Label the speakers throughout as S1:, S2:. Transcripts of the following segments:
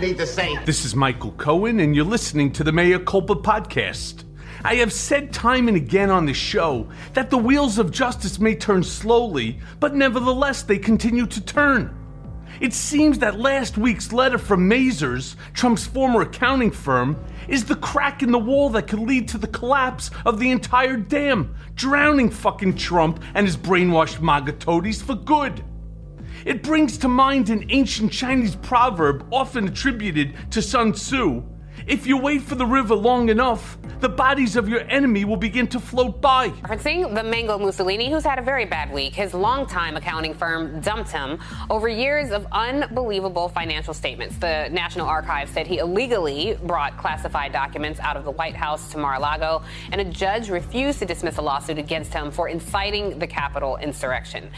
S1: need to say.
S2: This is Michael Cohen, and you're listening to the Mea Culpa podcast. I have said time and again on this show that the wheels of justice may turn slowly, but nevertheless they continue to turn. It seems that last week's letter from Mazars, Trump's former accounting firm, is the crack in the wall that could lead to the collapse of the entire dam, drowning fucking Trump and his brainwashed MAGA toadies for good. It brings to mind an ancient Chinese proverb often attributed to Sun Tzu If you wait for the river long enough, the bodies of your enemy will begin to float by.
S3: Referencing the Mango Mussolini, who's had a very bad week. His longtime accounting firm dumped him over years of unbelievable financial statements. The National Archives said he illegally brought classified documents out of the White House to Mar-a-Lago, and a judge refused to dismiss a lawsuit against him for inciting the Capitol insurrection.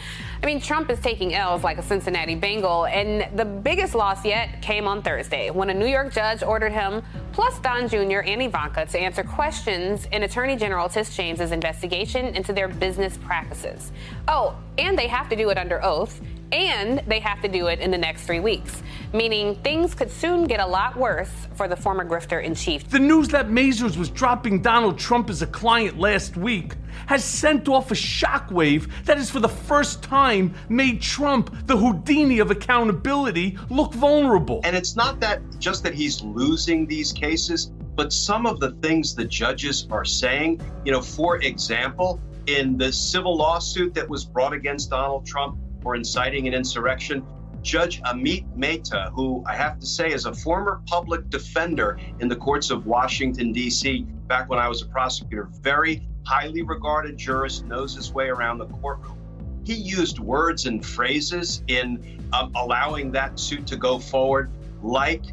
S3: I mean, Trump is taking L's like a Cincinnati Bengal, and the biggest loss yet came on Thursday when a New York judge ordered him, plus Don Jr. and Ivanka, to answer questions in Attorney General Tish James's investigation into their business practices. Oh, and they have to do it under oath, and they have to do it in the next three weeks, meaning things could soon get a lot worse for the former grifter in chief.
S2: The news that Mazars was dropping Donald Trump as a client last week has sent off a shockwave that has for the first time made Trump, the Houdini of accountability, look vulnerable.
S4: And it's not that just that he's losing these cases, but some of the things the judges are saying, you know, for example, in the civil lawsuit that was brought against Donald Trump for inciting an insurrection, Judge Amit Mehta, who I have to say is a former public defender in the courts of Washington, D.C., back when I was a prosecutor, very highly regarded jurist, knows his way around the courtroom. He used words and phrases in um, allowing that suit to go forward, like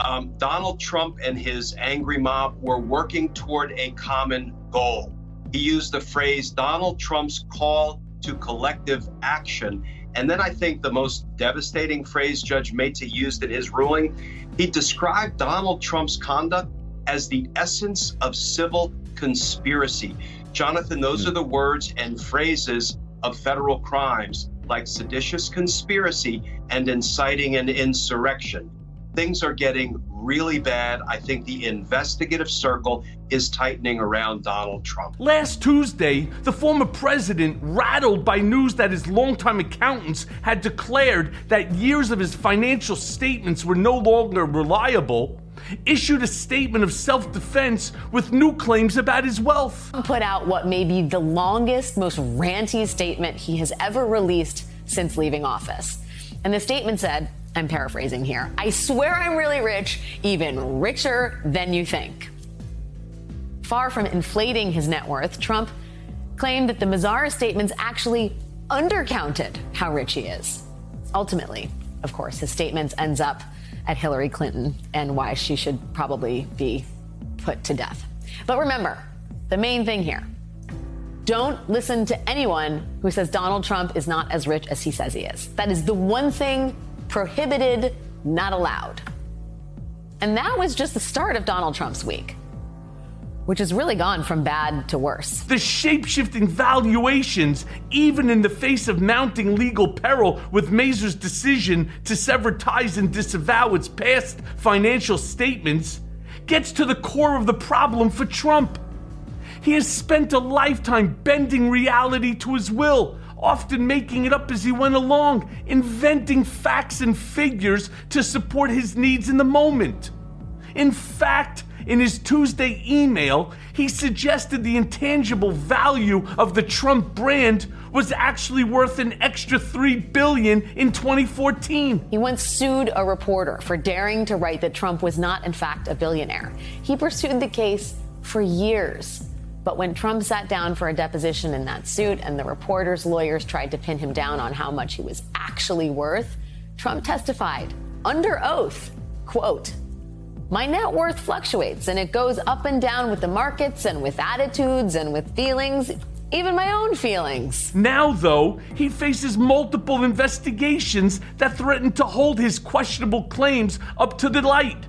S4: um, Donald Trump and his angry mob were working toward a common goal. He used the phrase Donald Trump's call to collective action. And then I think the most devastating phrase Judge Mehta used in his ruling, he described Donald Trump's conduct as the essence of civil conspiracy. Jonathan, those are hmm. the words and phrases of federal crimes like seditious conspiracy and inciting an insurrection. Things are getting really bad. I think the investigative circle is tightening around Donald Trump.
S2: Last Tuesday, the former president, rattled by news that his longtime accountants had declared that years of his financial statements were no longer reliable, issued a statement of self defense with new claims about his wealth.
S5: Put out what may be the longest, most ranty statement he has ever released since leaving office. And the statement said, I'm paraphrasing here, I swear I'm really rich, even richer than you think. Far from inflating his net worth, Trump claimed that the Mazars statements actually undercounted how rich he is. Ultimately, of course, his statements ends up at Hillary Clinton and why she should probably be put to death. But remember, the main thing here don't listen to anyone who says Donald Trump is not as rich as he says he is. That is the one thing prohibited, not allowed. And that was just the start of Donald Trump's week, which has really gone from bad to worse.
S2: The shape shifting valuations, even in the face of mounting legal peril with Mazars' decision to sever ties and disavow its past financial statements, gets to the core of the problem for Trump. He has spent a lifetime bending reality to his will, often making it up as he went along, inventing facts and figures to support his needs in the moment. In fact, in his Tuesday email, he suggested the intangible value of the Trump brand was actually worth an extra 3 billion in 2014.
S5: He once sued a reporter for daring to write that Trump was not in fact a billionaire. He pursued the case for years. But when Trump sat down for a deposition in that suit and the reporter's lawyers tried to pin him down on how much he was actually worth, Trump testified under oath, quote, my net worth fluctuates and it goes up and down with the markets and with attitudes and with feelings, even my own feelings.
S2: Now, though, he faces multiple investigations that threaten to hold his questionable claims up to the light.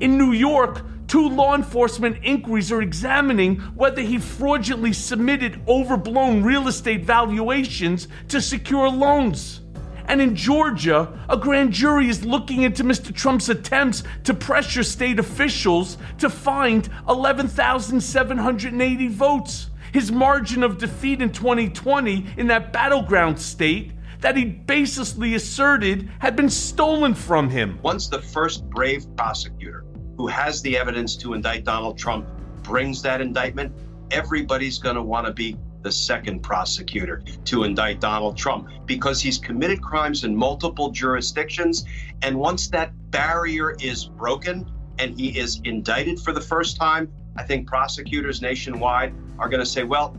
S2: In New York, two law enforcement inquiries are examining whether he fraudulently submitted overblown real estate valuations to secure loans. And in Georgia, a grand jury is looking into Mr. Trump's attempts to pressure state officials to find 11,780 votes. His margin of defeat in 2020 in that battleground state that he baselessly asserted had been stolen from him.
S4: Once the first brave prosecutor who has the evidence to indict Donald Trump brings that indictment, everybody's going to want to be the second prosecutor to indict Donald Trump because he's committed crimes in multiple jurisdictions. And once that barrier is broken and he is indicted for the first time, I think prosecutors nationwide are going to say, well,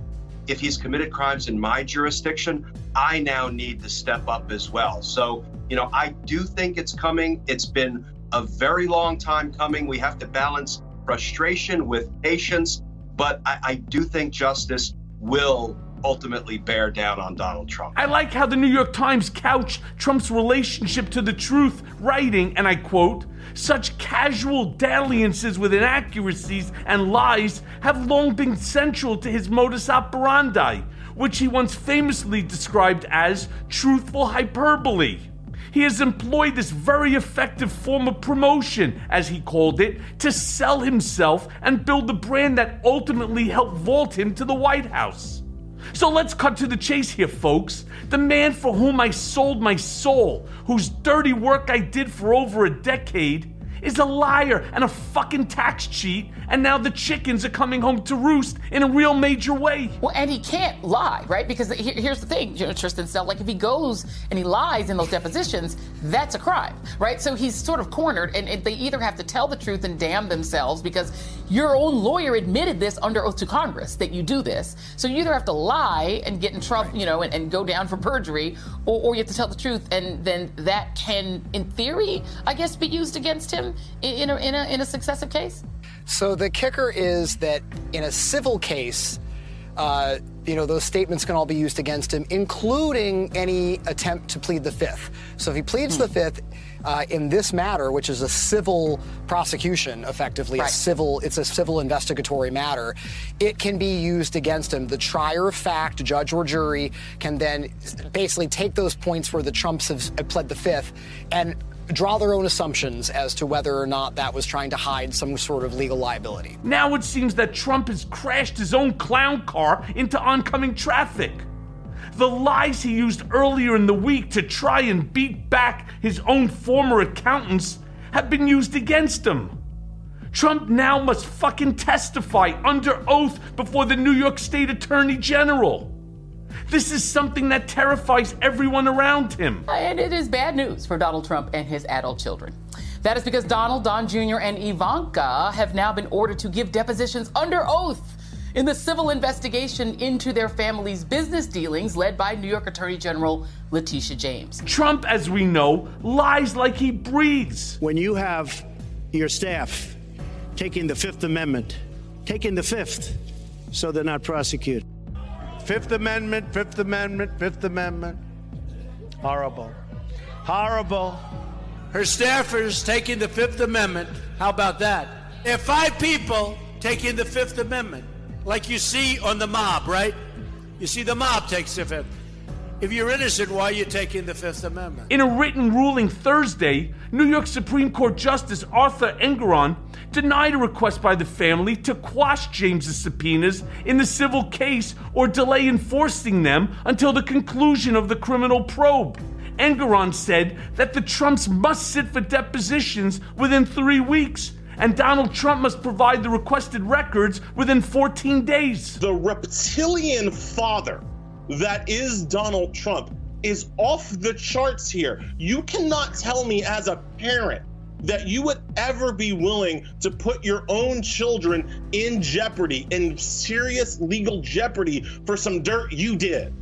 S4: if he's committed crimes in my jurisdiction, I now need to step up as well. So, you know, I do think it's coming. It's been a very long time coming. We have to balance frustration with patience, but I, I do think justice will ultimately bear down on Donald Trump.
S2: I like how the New York Times couched Trump's relationship to the truth, writing, and I quote, such casual dalliances with inaccuracies and lies have long been central to his modus operandi, which he once famously described as truthful hyperbole. He has employed this very effective form of promotion, as he called it, to sell himself and build the brand that ultimately helped vault him to the White House. So let's cut to the chase here, folks. The man for whom I sold my soul, whose dirty work I did for over a decade, is a liar and a fucking tax cheat, and now the chickens are coming home to roost in a real major way.
S6: Well, and he can't lie, right? Because here's the thing, you know, Tristan Snell, like if he goes and he lies in those depositions, that's a crime, right? So he's sort of cornered, and, and they either have to tell the truth and damn themselves because your own lawyer admitted this under oath to Congress that you do this. So you either have to lie and get in trouble, you know, and, and go down for perjury, or, or you have to tell the truth, and then that can, in theory, I guess, be used against him in a, in a, in a successive case?
S7: So the kicker is that in a civil case, uh, you know, those statements can all be used against him, including any attempt to plead the fifth. So if he pleads hmm. the fifth uh, in this matter, which is a civil prosecution, effectively right. a civil, it's a civil investigatory matter, it can be used against him. The trier of fact, judge or jury, can then basically take those points where the Trumps have pled the fifth and draw their own assumptions as to whether or not that was trying to hide some sort of legal liability.
S2: Now it seems that Trump has crashed his own clown car into oncoming traffic. The lies he used earlier in the week to try and beat back his own former accountants have been used against him. Trump now must fucking testify under oath before the New York State Attorney General. This is something that terrifies everyone around him.
S6: And it is bad news for Donald Trump and his adult children. That is because Donald, Don Jr., and Ivanka have now been ordered to give depositions under oath in the civil investigation into their family's business dealings led by New York Attorney General Letitia James.
S2: Trump, as we know, lies like he breathes.
S8: When you have your staff taking the Fifth Amendment, taking the Fifth, so they're not prosecuted. Fifth Amendment, Fifth Amendment, Fifth Amendment. Horrible. Horrible. Her staffers taking the Fifth Amendment. How about that? If five people taking the Fifth Amendment, like you see on the mob, right? You see the mob takes the Fifth. If you're innocent, why are you taking the Fifth Amendment?
S2: In a written ruling Thursday, New York Supreme Court Justice Arthur Engoron denied a request by the family to quash James's subpoenas in the civil case or delay enforcing them until the conclusion of the criminal probe. Engoron said that the Trumps must sit for depositions within three weeks and Donald Trump must provide the requested records within 14 days.
S9: The reptilian father that is Donald Trump is off the charts here. You cannot tell me as a parent that you would ever be willing to put your own children in jeopardy, in serious legal jeopardy for some dirt you did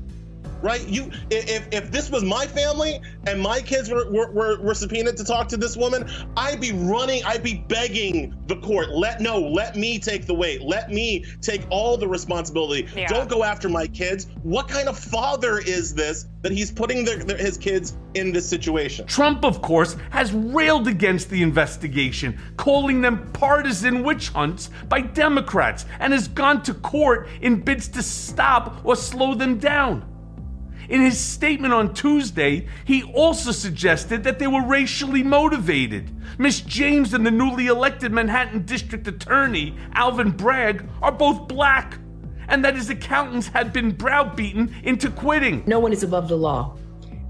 S9: right? You, if, if this was my family and my kids were, were, were, were subpoenaed to talk to this woman, I'd be running, I'd be begging the court, let no, let me take the weight, let me take all the responsibility. Yeah. Don't go after my kids. What kind of father is this that he's putting their, their, his kids in this situation?
S2: Trump, of course, has railed against the investigation, calling them partisan witch hunts by Democrats, and has gone to court in bids to stop or slow them down. In his statement on Tuesday, he also suggested that they were racially motivated. Miss James and the newly elected Manhattan District Attorney, Alvin Bragg, are both black, and that his accountants had been browbeaten into quitting.
S10: No one is above the law.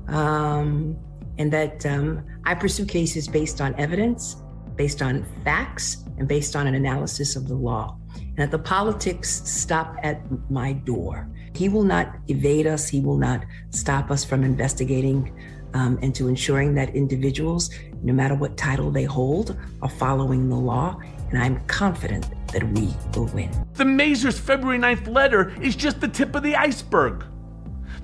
S10: Um, and that um, I pursue cases based on evidence, based on facts, and based on an analysis of the law. And that the politics stop at my door. He will not evade us, He will not stop us from investigating um, and to ensuring that individuals, no matter what title they hold, are following the law. And I'm confident that we will win.
S2: The Mazars' February 9th letter is just the tip of the iceberg.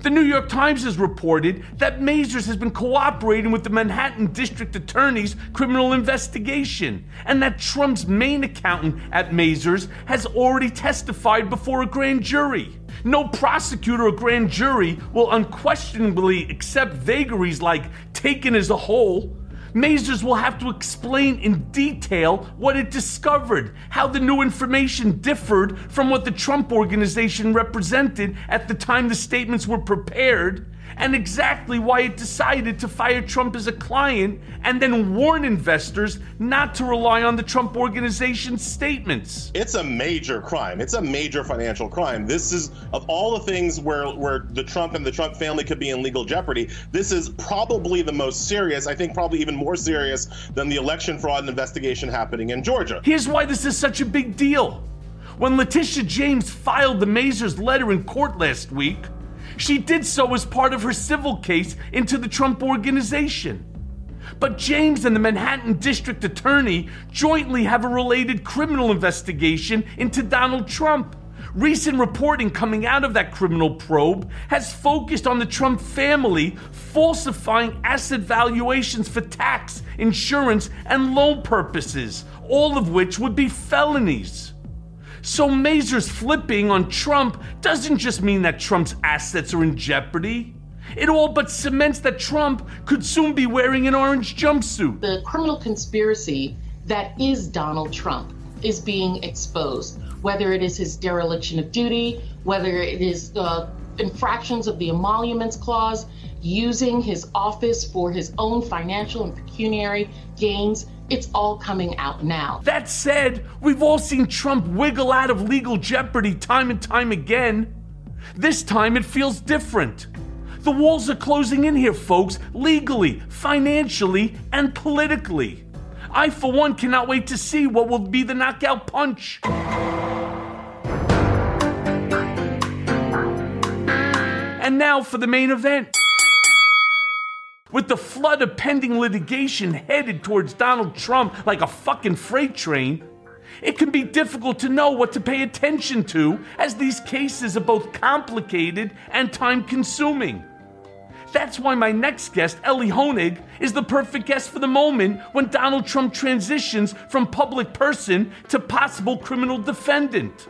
S2: The New York Times has reported that Mazars has been cooperating with the Manhattan District Attorney's criminal investigation, and that Trump's main accountant at Mazars has already testified before a grand jury. No prosecutor or grand jury will unquestionably accept vagaries like taken as a whole Mazars will have to explain in detail what it discovered, how the new information differed from what the Trump organization represented at the time the statements were prepared, and exactly why it decided to fire Trump as a client and then warn investors not to rely on the Trump organization's statements.
S9: It's a major crime. It's a major financial crime. This is of all the things where where the Trump and the Trump family could be in legal jeopardy, this is probably the most serious, I think probably even more serious than the election fraud investigation happening in Georgia.
S2: Here's why this is such a big deal. When Letitia James filed the Mazars letter in court last week, she did so as part of her civil case into the Trump organization. But James and the Manhattan District Attorney jointly have a related criminal investigation into Donald Trump. Recent reporting coming out of that criminal probe has focused on the Trump family falsifying asset valuations for tax, insurance, and loan purposes, all of which would be felonies. So Mazars flipping on Trump doesn't just mean that Trump's assets are in jeopardy. It all but cements that Trump could soon be wearing an orange jumpsuit.
S11: The criminal conspiracy that is Donald Trump is being exposed, whether it is his dereliction of duty, whether it is the infractions of the emoluments clause, using his office for his own financial and pecuniary gains. It's all coming out now.
S2: That said, we've all seen Trump wiggle out of legal jeopardy time and time again. This time it feels different. The walls are closing in here, folks, legally, financially, and politically. I, for one, cannot wait to see what will be the knockout punch. And now for the main event. With the flood of pending litigation headed towards Donald Trump like a fucking freight train, it can be difficult to know what to pay attention to as these cases are both complicated and time consuming. That's why my next guest, Elie Honig, is the perfect guest for the moment when Donald Trump transitions from public person to possible criminal defendant.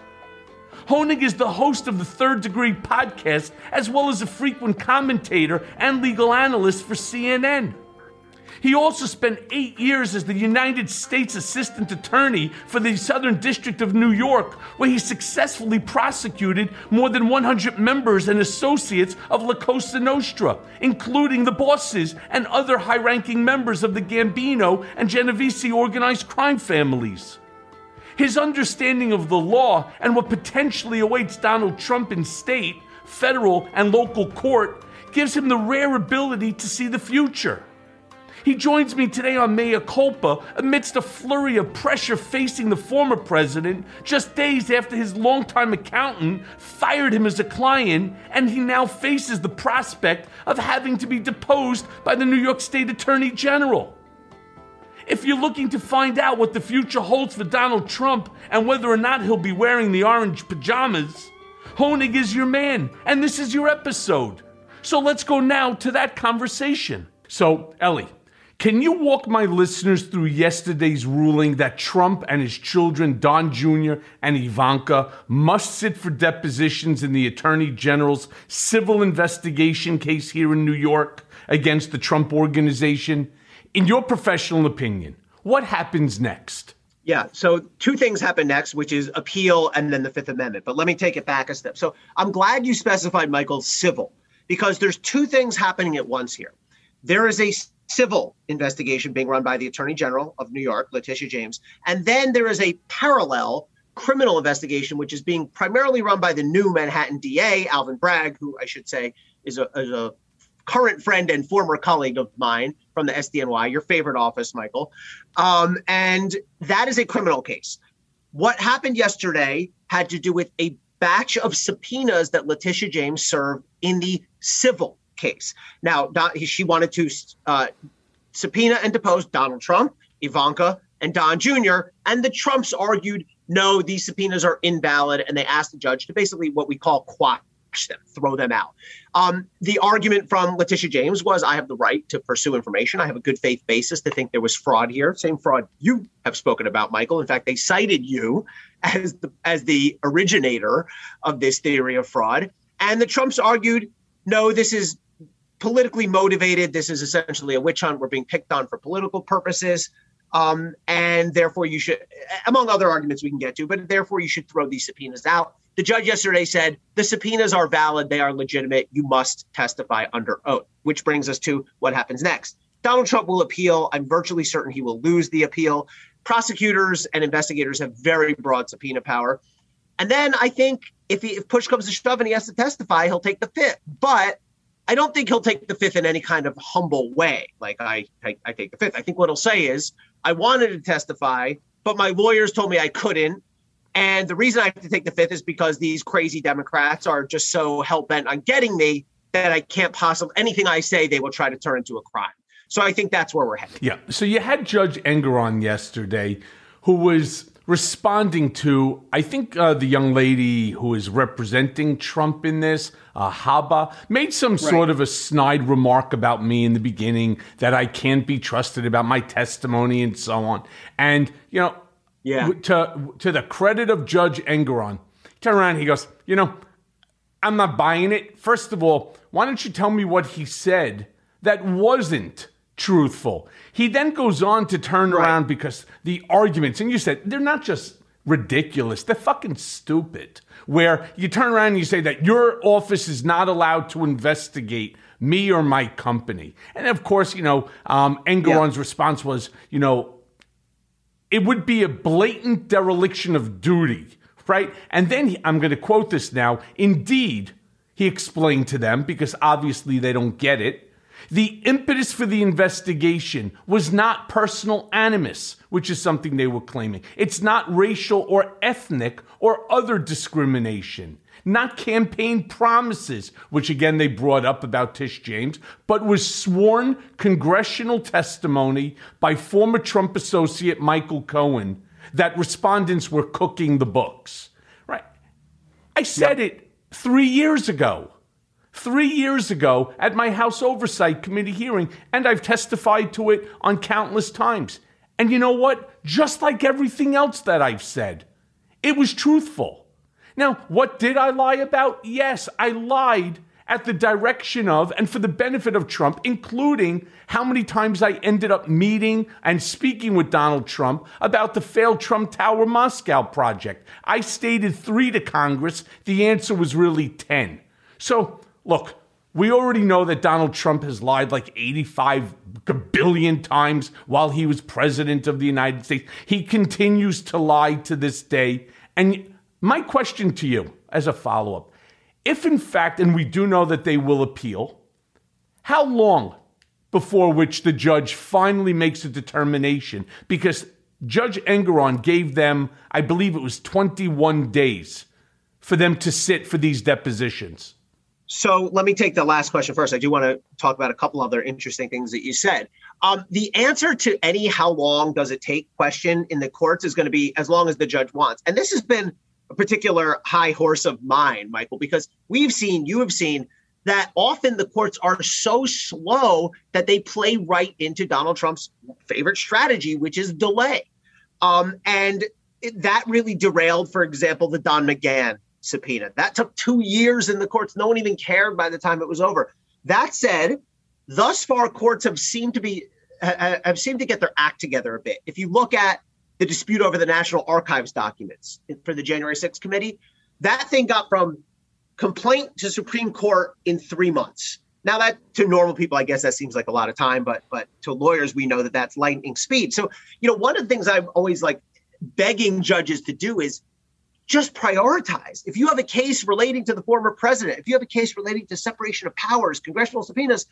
S2: Honig is the host of the Third Degree podcast, as well as a frequent commentator and legal analyst for CNN. He also spent eight years as the United States Assistant Attorney for the Southern District of New York, where he successfully prosecuted more than 100 members and associates of La Cosa Nostra, including the bosses and other high ranking members of the Gambino and Genovese organized crime families. His understanding of the law and what potentially awaits Donald Trump in state, federal, and local court gives him the rare ability to see the future. He joins me today on Mea Culpa amidst a flurry of pressure facing the former president just days after his longtime accountant fired him as a client and he now faces the prospect of having to be deposed by the New York State Attorney General. If you're looking to find out what the future holds for Donald Trump and whether or not he'll be wearing the orange pajamas, Honig is your man, and this is your episode. So let's go now to that conversation. So, Elie, can you walk my listeners through yesterday's ruling that Trump and his children, Don Jr. and Ivanka, must sit for depositions in the Attorney General's civil investigation case here in New York against the Trump Organization? In your professional opinion, what happens next?
S12: Yeah, so two things happen next, which is appeal and then the Fifth Amendment. But let me take it back a step. So I'm glad you specified, Michael, civil, because there's two things happening at once here. There is a civil investigation being run by the Attorney General of New York, Letitia James. And then there is a parallel criminal investigation, which is being primarily run by the new Manhattan DA, Alvin Bragg, who I should say is a, is a current friend and former colleague of mine from the SDNY, your favorite office, Michael. Um, and that is a criminal case. What happened yesterday had to do with a batch of subpoenas that Letitia James served in the civil case. Now, she wanted to uh, subpoena and depose Donald Trump, Ivanka, and Don Jr. And the Trumps argued, no, these subpoenas are invalid. And they asked the judge to basically what we call quash them, throw them out. Um, the argument from Letitia James was I have the right to pursue information. I have a good faith basis to think there was fraud here. Same fraud you have spoken about, Michael. In fact, they cited you as the as the originator of this theory of fraud. And the Trumps argued, no, this is politically motivated. This is essentially a witch hunt. We're being picked on for political purposes. Um, and therefore, you should, among other arguments we can get to, but therefore, you should throw these subpoenas out. The judge yesterday said the subpoenas are valid, they are legitimate. You must testify under oath, which brings us to what happens next. Donald Trump will appeal. I'm virtually certain he will lose the appeal. Prosecutors and investigators have very broad subpoena power. And then I think if, he, if push comes to shove and he has to testify, he'll take the fifth. But I don't think he'll take the fifth in any kind of humble way. Like I, I, I take the fifth. I think what he'll say is, I wanted to testify, but my lawyers told me I couldn't. And the reason I have to take the fifth is because these crazy Democrats are just so hell bent on getting me that I can't possibly anything I say they will try to turn into a crime. So I think that's where we're headed.
S2: Yeah. So you had Judge Engoron yesterday, who was responding to, I think uh, the young lady who is representing Trump in this, uh, Habba, made some right. sort of a snide remark about me in the beginning that I can't be trusted about my testimony and so on. And, you know,
S12: yeah.
S2: To to the credit of Judge Engoron, he turned around. He goes, you know, I'm not buying it. First of all, why don't you tell me what he said that wasn't truthful? He then goes on to turn right. around because the arguments, and you said they're not just ridiculous, they're fucking stupid. Where you turn around and you say that your office is not allowed to investigate me or my company. And of course, you know, um, Engoron's yeah. response was, you know, it would be a blatant dereliction of duty, right? And then he, I'm going to quote this now. Indeed, he explained to them, because obviously they don't get it, the impetus for the investigation was not personal animus, which is something they were claiming. It's not racial or ethnic or other discrimination not campaign promises, which again they brought up about Tish James, but was sworn congressional testimony by former Trump associate Michael Cohen that respondents were cooking the books. Right? I said yep. it three years ago. Three years ago at my House Oversight Committee hearing, and I've testified to it on countless times. And you know what? Just like everything else that I've said, it was truthful. Now, what did I lie about? Yes, I lied at the direction of and for the benefit of Trump, including how many times I ended up meeting and speaking with Donald Trump about the failed Trump Tower Moscow project. I stated three to Congress. The answer was really 10. So, look, we already know that Donald Trump has lied like 85 billion times while he was president of the United States. He continues to lie to this day. And my question to you as a follow up if in fact, and we do know that they will appeal, how long before which the judge finally makes a determination because Judge Engoron gave them, I believe it was 21 days for them to sit for these depositions.
S12: So let me take the last question first. I do want to talk about a couple other interesting things that you said. Um, the answer to any how long does it take question in the courts is going to be as long as the judge wants. And this has been a particular high horse of mine, Michael, because we've seen, you have seen that often the courts are so slow that they play right into Donald Trump's favorite strategy, which is delay. Um, and it, that really derailed, for example, the Don McGahn subpoena. That took two years in the courts. No one even cared by the time it was over. That said, thus far, courts have seemed to be have seemed to get their act together a bit. If you look at the dispute over the National Archives documents for the January 6th committee, that thing got from complaint to Supreme Court in three months. Now that to normal people, I guess that seems like a lot of time, but but to lawyers, we know that that's lightning speed. So you know, one of the things I'm always like begging judges to do is just prioritize. If you have a case relating to the former president, if you have a case relating to separation of powers, congressional subpoenas,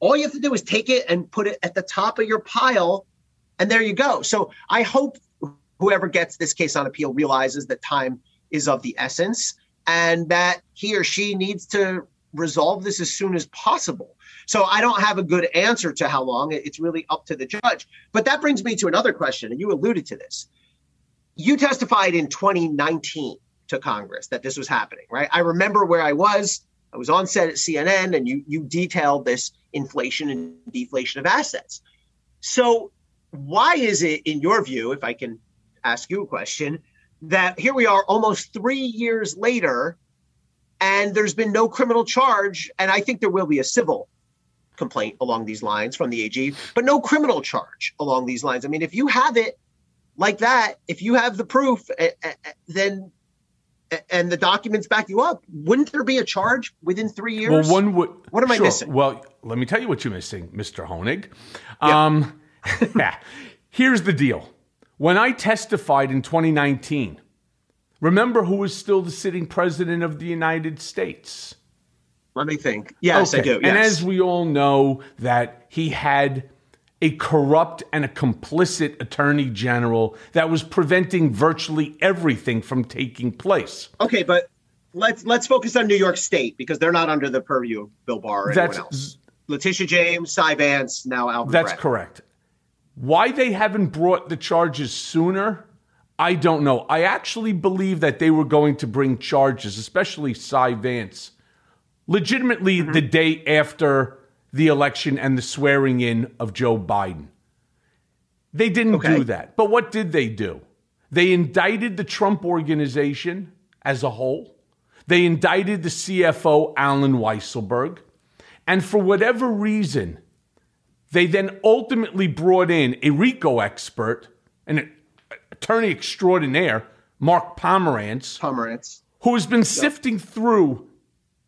S12: all you have to do is take it and put it at the top of your pile, and there you go. So I hope whoever gets this case on appeal realizes that time is of the essence and that he or she needs to resolve this as soon as possible. So I don't have a good answer to how long. It's really up to the judge. But that brings me to another question, and you alluded to this. You testified in 2019 to Congress that this was happening, right? I remember where I was. I was on set at CNN, and you you detailed this inflation and deflation of assets. So why is it, in your view, if I can ask you a question, that here we are almost three years later and there's been no criminal charge. And I think there will be a civil complaint along these lines from the AG, but no criminal charge along these lines. I mean, if you have it like that, if you have the proof, eh, eh, eh, then and the documents back you up, wouldn't there be a charge within three years?
S2: Well, one would.
S12: What am
S2: sure.
S12: I missing?
S2: Well, let me tell you what you're missing, Mr. Honig. Yeah. Um. Here's the deal. When I testified in 2019, remember who was still the sitting president of the United States?
S12: Let me think. Yes,
S2: okay.
S12: I do. Yes.
S2: And as we all know, that he had a corrupt and a complicit attorney general that was preventing virtually everything from taking place.
S12: Okay, but let's let's focus on New York State because they're not under the purview of Bill Barr or
S2: That's,
S12: anyone else. Letitia James, Cy Vance, now Alvin
S2: That's
S12: Bragg.
S2: correct. Why they haven't brought the charges sooner, I don't know. I actually believe that they were going to bring charges, especially Cy Vance, legitimately
S12: Mm-hmm.
S2: the day after the election and the swearing in of Joe Biden. They didn't
S12: Okay.
S2: do that. But what did they do? They indicted the Trump organization as a whole. They indicted the CFO, Alan Weisselberg. And for whatever reason, they then ultimately brought in a RICO expert, an attorney extraordinaire, Mark Pomerantz,
S12: Pomerantz.
S2: who has been sifting through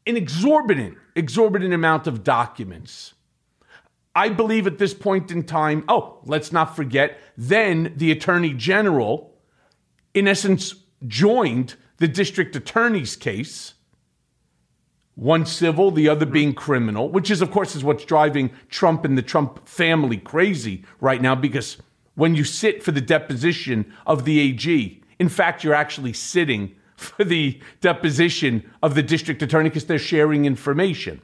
S2: an exorbitant, exorbitant amount of documents. I believe at this point in time, oh, let's not forget, then the attorney general, in essence, joined the district attorney's case one civil, the other being criminal, which is, of course, is what's driving Trump and the Trump family crazy right now. Because when you sit for the deposition of the AG, in fact, you're actually sitting for the deposition of the district attorney because they're sharing information.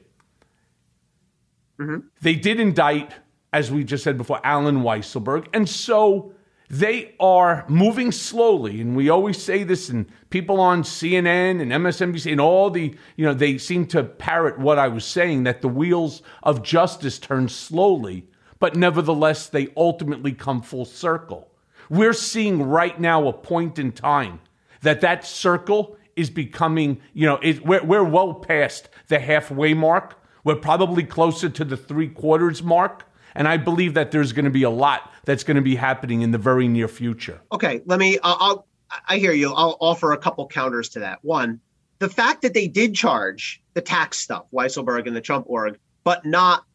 S2: Mm-hmm. They did indict, as we just said before, Alan Weisselberg, and so they are moving slowly. And we always say this, and people on CNN and MSNBC and all the, you know, they seem to parrot what I was saying that the wheels of justice turn slowly, but nevertheless, they ultimately come full circle. We're seeing right now a point in time that that circle is becoming, you know, it, we're, we're well past the halfway mark. We're probably closer to the three quarters mark. And I believe that there's going to be a lot that's going to be happening in the very near future.
S12: Okay, let me. I'll, I'll. I hear you. I'll offer a couple counters to that. One, the fact that they did charge the tax stuff, Weisselberg and the Trump org, but not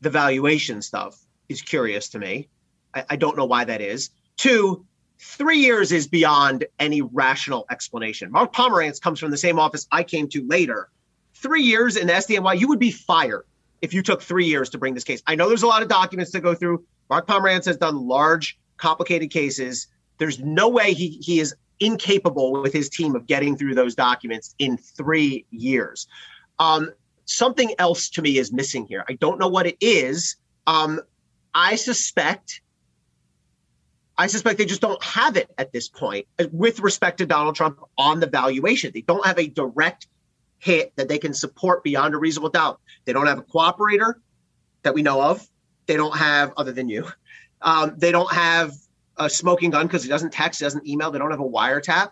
S12: the valuation stuff, is curious to me. I, I don't know why that is. Two, three years is beyond any rational explanation. Mark Pomerantz comes from the same office I came to later. Three years in the SDNY, you would be fired if you took three years to bring this case. I know there's a lot of documents to go through. Mark Pomerantz has done large, complicated cases. There's no way he, he is incapable with his team of getting through those documents in three years. Um, something else to me is missing here. I don't know what it is. Um, I suspect. I suspect they just don't have it at this point with respect to Donald Trump on the valuation. They don't have a direct hit that they can support beyond a reasonable doubt. They don't have a cooperator that we know of. They don't have, other than you, um, they don't have a smoking gun because he doesn't text, doesn't email. They don't have a wiretap.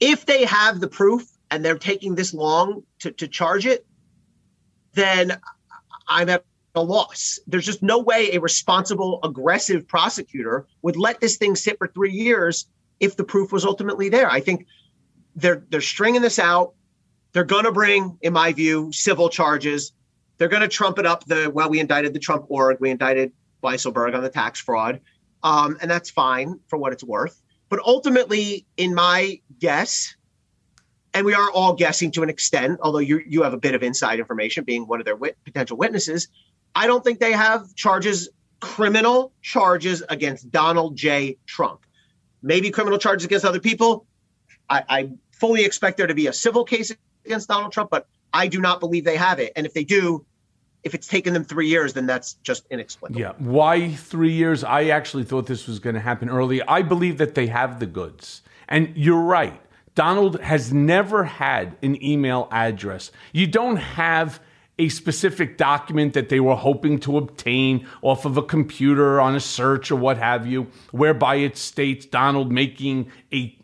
S12: If they have the proof and they're taking this long to, to charge it, then I'm at a loss. There's just no way a responsible, aggressive prosecutor would let this thing sit for three years if the proof was ultimately there. I think they're they're stringing this out. They're going to bring, in my view, civil charges. They're going to trumpet up the well, we indicted the Trump org, we indicted Weisselberg on the tax fraud, um, and that's fine for what it's worth. But ultimately, in my guess, and we are all guessing to an extent, although you you have a bit of inside information, being one of their wit- potential witnesses. I don't think they have charges, criminal charges against Donald J. Trump. Maybe criminal charges against other people. I, I fully expect there to be a civil case against Donald Trump, but I do not believe they have it. And if they do, if it's taken them three years, then that's just inexplicable.
S2: Yeah. Why three years? I actually thought this was going to happen early. I believe that they have the goods. And you're right. Donald has never had an email address. You don't have a specific document that they were hoping to obtain off of a computer on a search or what have you, whereby it states Donald making a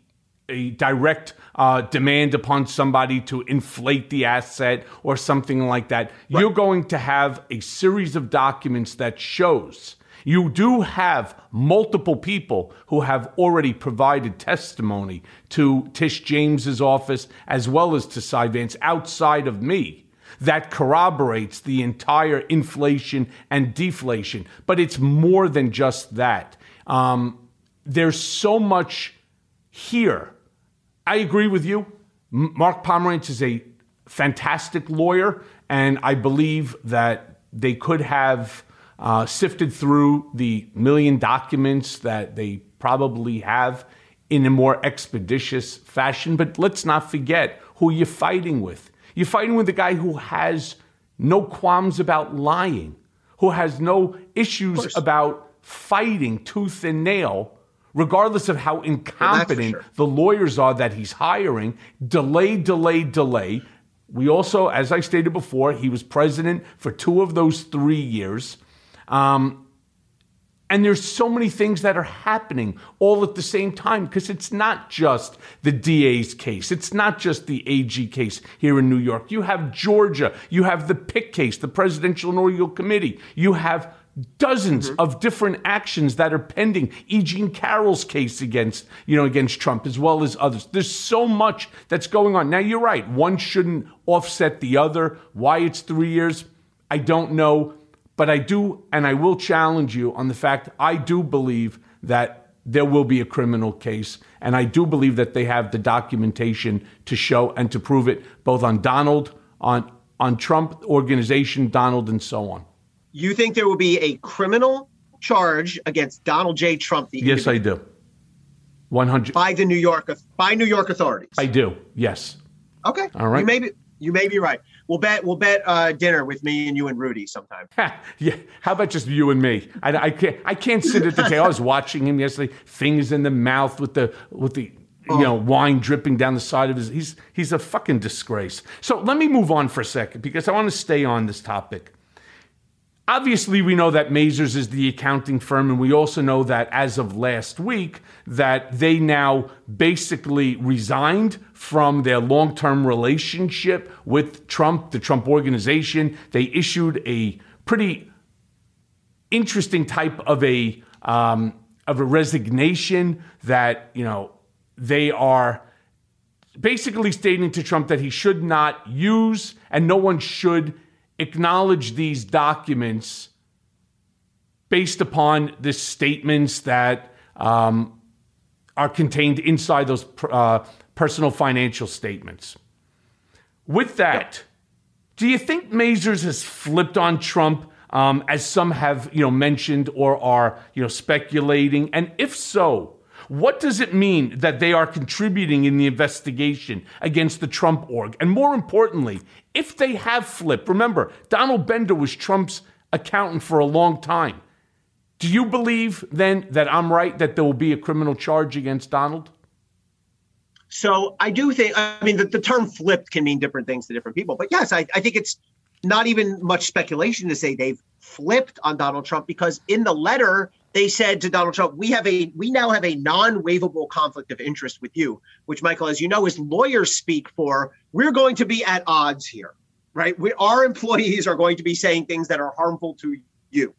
S2: a direct uh, demand upon somebody to inflate the asset or something like that. Right. You're going to have a series of documents that shows you do have multiple people who have already provided testimony to Tish James's office as well as to Cy Vance outside of me that corroborates the entire inflation and deflation. But it's more than just that. Um, there's so much here I agree with you. Mark Pomerantz is a fantastic lawyer, and I believe that they could have uh, sifted through the million documents that they probably have in a more expeditious fashion. But let's not forget who you're fighting with. You're fighting with a guy who has no qualms about lying, who has no issues about fighting tooth and nail regardless of how incompetent sure. the lawyers are that he's hiring, delay, delay, delay. We also, as I stated before, he was president for two of those three years. Um, and there's so many things that are happening all at the same time because it's not just the DA's case. It's not just the AG case here in New York. You have Georgia. You have the PIC case, the Presidential Inaugural Committee. You have dozens mm-hmm. of different actions that are pending. E. Jean Carroll's case against, you know, against Trump, as well as others. There's so much that's going on. Now you're right. One shouldn't offset the other. Why it's three years, I don't know. But I do, and I will challenge you on the fact I do believe that there will be a criminal case. And I do believe that they have the documentation to show and to prove it, both on Donald, on on Trump organization, Donald, and so on.
S12: You think there will be a criminal charge against Donald J. Trump?
S2: The yes, I do. One hundred
S12: by the New York by New York authorities.
S2: I do. Yes.
S12: Okay.
S2: All right.
S12: You may be you may be right. We'll bet we'll bet uh, dinner with me and you and Rudy sometime.
S2: yeah. How about just you and me? I, I can't I can't sit at the table. I was watching him yesterday, fingers in the mouth with the with the you know, wine dripping down the side of his. He's he's a fucking disgrace. So let me move on for a second because I want to stay on this topic. Obviously, we know that Mazars is the accounting firm, and we also know that as of last week, that they now basically resigned from their long-term relationship with Trump, the Trump organization. They issued a pretty interesting type of a um, of a resignation that you know they are basically stating to Trump that he should not use and no one should acknowledge these documents based upon the statements that um, are contained inside those uh, personal financial statements. With that, Do you think Mazars has flipped on Trump, um, as some have, you know, mentioned or are, you know, speculating? And if so, what does it mean that they are contributing in the investigation against the Trump org? And more importantly, if they have flipped, remember, Donald Bender was Trump's accountant for a long time. Do you believe then that I'm right that there will be a criminal charge against Donald?
S12: So I do think, I mean, the, the term flipped can mean different things to different people. But yes, I, I think it's not even much speculation to say they've flipped on Donald Trump because in the letter, they said to Donald Trump, "We have a we now have a non-waivable conflict of interest with you," which Michael, as you know, is lawyers speak for. We're going to be at odds here, right? We, our employees are going to be saying things that are harmful to you.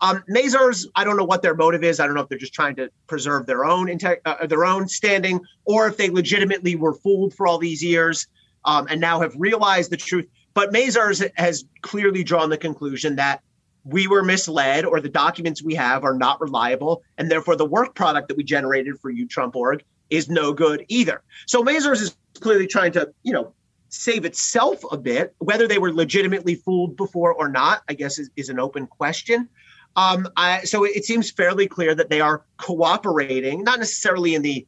S12: Um, Mazars, I don't know what their motive is. I don't know if they're just trying to preserve their own uh, their own standing, or if they legitimately were fooled for all these years um, and now have realized the truth. But Mazars has clearly drawn the conclusion that we were misled or the documents we have are not reliable, and therefore the work product that we generated for you, Trump org, is no good either. So Mazars is clearly trying to, you know, save itself a bit. Whether they were legitimately fooled before or not, I guess is, is an open question. Um, I, so it seems fairly clear that they are cooperating, not necessarily in the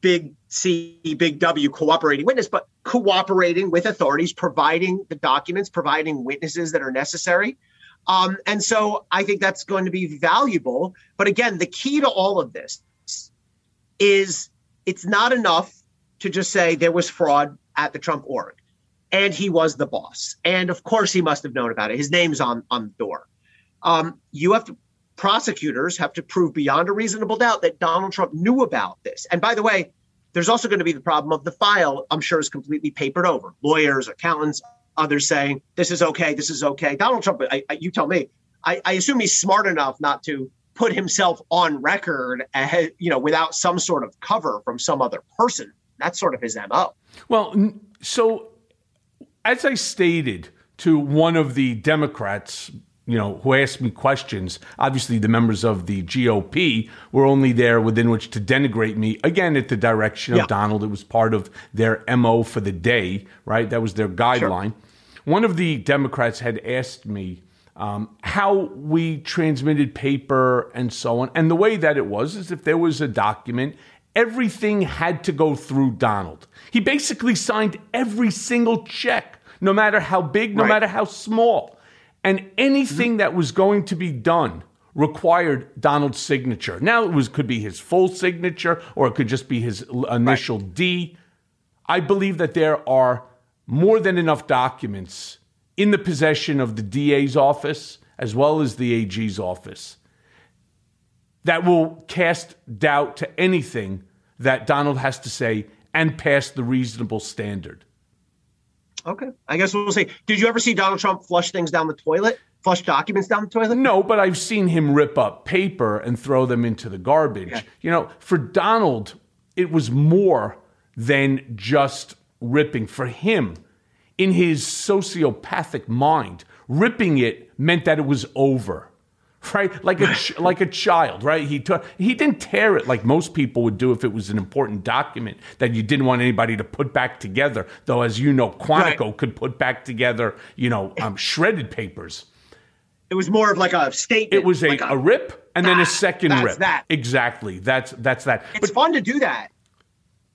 S12: big C, big W cooperating witness, but cooperating with authorities, providing the documents, providing witnesses that are necessary. Um, and so I think that's going to be valuable. But again, the key to all of this is it's not enough to just say there was fraud at the Trump org and he was the boss. And of course, he must have known about it. His name's on, on the door. Um, you have to, prosecutors have to prove beyond a reasonable doubt that Donald Trump knew about this. And by the way, there's also going to be the problem of the file, I'm sure, is completely papered over. Lawyers, accountants, others saying this is okay, this is okay. Donald Trump, I, I, you tell me. I, I, assume he's smart enough not to put himself on record, ahead, you know, without some sort of cover from some other person. That's sort of his mo.
S2: Well, so as I stated to one of the Democrats you know, who asked me questions. Obviously, the members of the GOP were only there within which to denigrate me. Again, at the direction of. Donald, it was part of their MO for the day, right? That was their guideline. Sure. One of the Democrats had asked me um, how we transmitted paper and so on. And the way that it was is if there was a document, everything had to go through Donald. He basically signed every single check, no matter how big, no right. matter how small. And anything that was going to be done required Donald's signature. Now it was could be his full signature or it could just be his initial right. D. I believe that there are more than enough documents in the possession of the DA's office as well as the AG's office that will cast doubt to anything that Donald has to say and pass the reasonable standard.
S12: Okay. I guess we'll see. Did you ever see Donald Trump flush things down the toilet? Flush documents down the toilet?
S2: No, but I've seen him rip up paper and throw them into the garbage. Yeah. You know, for Donald, it was more than just ripping. For him, in his sociopathic mind, ripping it meant that it was over right? Like a like a child, right? He took he didn't tear it like most people would do if it was an important document that you didn't want anybody to put back together. Though, as you know, Quantico right. could put back together, you know, um, shredded papers.
S12: It was more of like a statement.
S2: It was a,
S12: like
S2: a, a, rip and then a second
S12: that's
S2: rip.
S12: That
S2: exactly. That's that's that.
S12: It's but, fun to do that.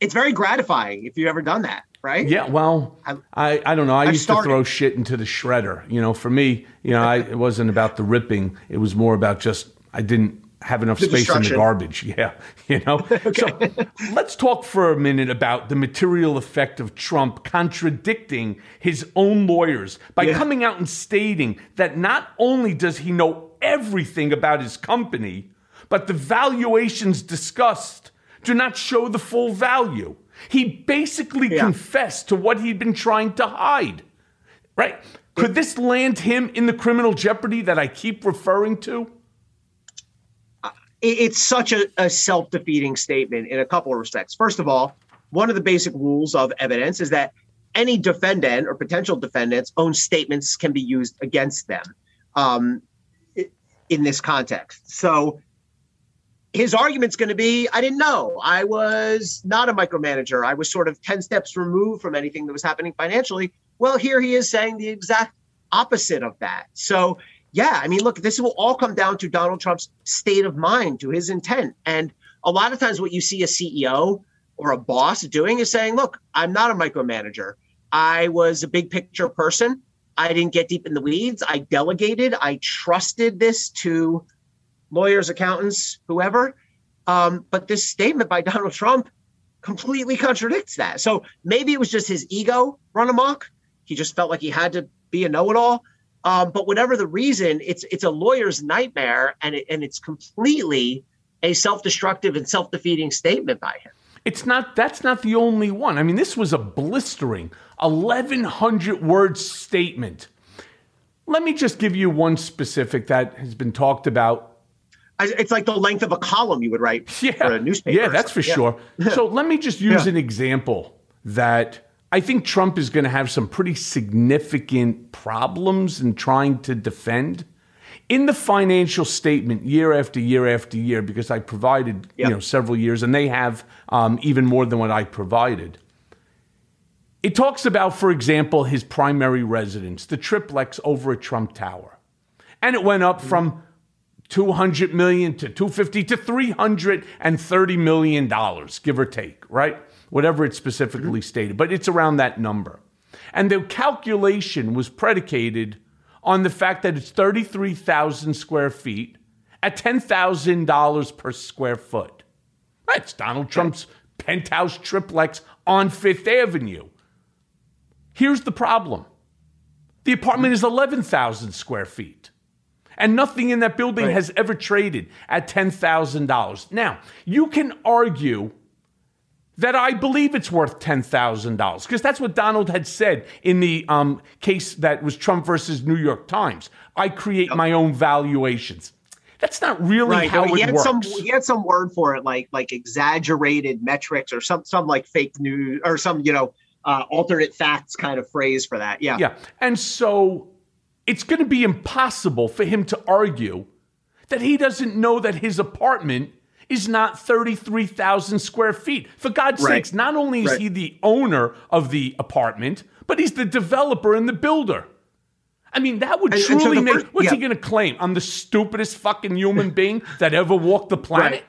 S12: It's very gratifying if you've ever done that right?
S2: Yeah, well, I, I don't know. I I've used started. to throw shit into the shredder. You know, for me, you know, I, it wasn't about the ripping. It was more about just I didn't have enough the space in the garbage. Yeah, you know. okay. So let's talk for a minute about the material effect of Trump contradicting his own lawyers by yeah. coming out and stating that not only does he know everything about his company, but the valuations discussed do not show the full value. He basically yeah. confessed to what he'd been trying to hide. Right? Could this land him in the criminal jeopardy that I keep referring to?
S12: It's such a, a self defeating statement in a couple of respects. First of all, one of the basic rules of evidence is that any defendant or potential defendant's own statements can be used against them um, in this context. So his argument's going to be I didn't know. I was not a micromanager. I was sort of 10 steps removed from anything that was happening financially, Well, here he is saying the exact opposite of that. So, yeah, I mean, look, this will all come down to Donald Trump's state of mind, to his intent. And a lot of times, what you see a CEO or a boss doing is saying, look, I'm not a micromanager. I was a big picture person. I didn't get deep in the weeds. I delegated. I trusted this to lawyers, accountants, whoever. Um, but this statement by Donald Trump completely contradicts that. So maybe it was just his ego run amok. He just felt like he had to be a know-it-all. Um, but whatever the reason, it's it's a lawyer's nightmare, and it, and it's completely a self-destructive and self-defeating statement by him.
S2: It's not. That's not the only one. I mean, this was a blistering 1,100 word statement. Let me just give you one specific that has been talked about
S12: it's like the length of a column you would write
S2: yeah.
S12: for a newspaper.
S2: Yeah, that's for yeah. sure. so let me just use yeah. an example that I think Trump is going to have some pretty significant problems in trying to defend. In the financial statement, year after year after year, because I provided yep. you know several years, and they have um, even more than what I provided. It talks about, for example, his primary residence, the triplex over at Trump Tower, and it went up mm-hmm. from 200 million to 250 to 330 million dollars give or take right? Whatever it's specifically mm-hmm. stated but it's around that number. And the calculation was predicated on the fact that it's 33,000 square feet at $10,000 per square foot. That's Donald Trump's penthouse triplex on 5th Avenue. Here's the problem. The apartment is 11,000 square feet and nothing in that building right. has ever traded at $10,000. Now, you can argue that I believe it's worth $10,000 because that's what Donald had said in the um, case that was Trump versus New York Times. I create yep. my own valuations. That's not really right. how no, he it
S12: had
S2: works.
S12: Some, he had some word for it, like like exaggerated metrics or some some like fake news or some you know uh, alternate facts kind of phrase for that. Yeah,
S2: yeah. And so it's going to be impossible for him to argue that he doesn't know that his apartment is not 33,000 square feet. For God's right. sakes, not only is right. he the owner of the apartment, but he's the developer and the builder. I mean, that would and, truly and so make. what's yeah. he going to claim? I'm the stupidest fucking human being that ever walked the planet? Right.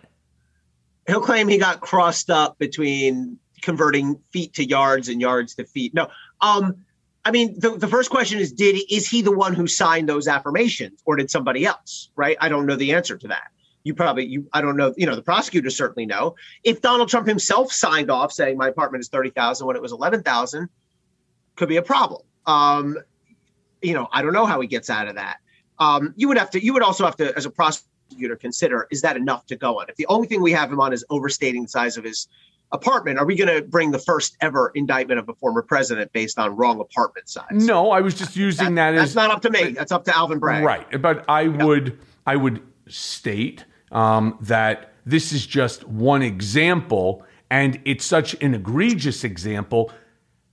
S12: He'll claim he got crossed up between converting feet to yards and yards to feet. No. Um, I mean, the, the first question is, did is he the one who signed those affirmations, or did somebody else? Right? I don't know the answer to that. You probably you I don't know. You know, the prosecutors certainly know. If Donald Trump himself signed off saying my apartment is thirty thousand when it was eleven thousand, could be a problem. Um, you know, I don't know how he gets out of that. Um, you would have to. You would also have to, as a prosecutor, consider is that enough to go on? If the only thing we have him on is overstating the size of his apartment, are we going to bring the first ever indictment of a former president based on wrong apartment size?
S2: No, I was just using that, that
S12: as that's not up to me. That's up to Alvin Bragg.
S2: Right, but I would I would state um, that this is just one example, and it's such an egregious example,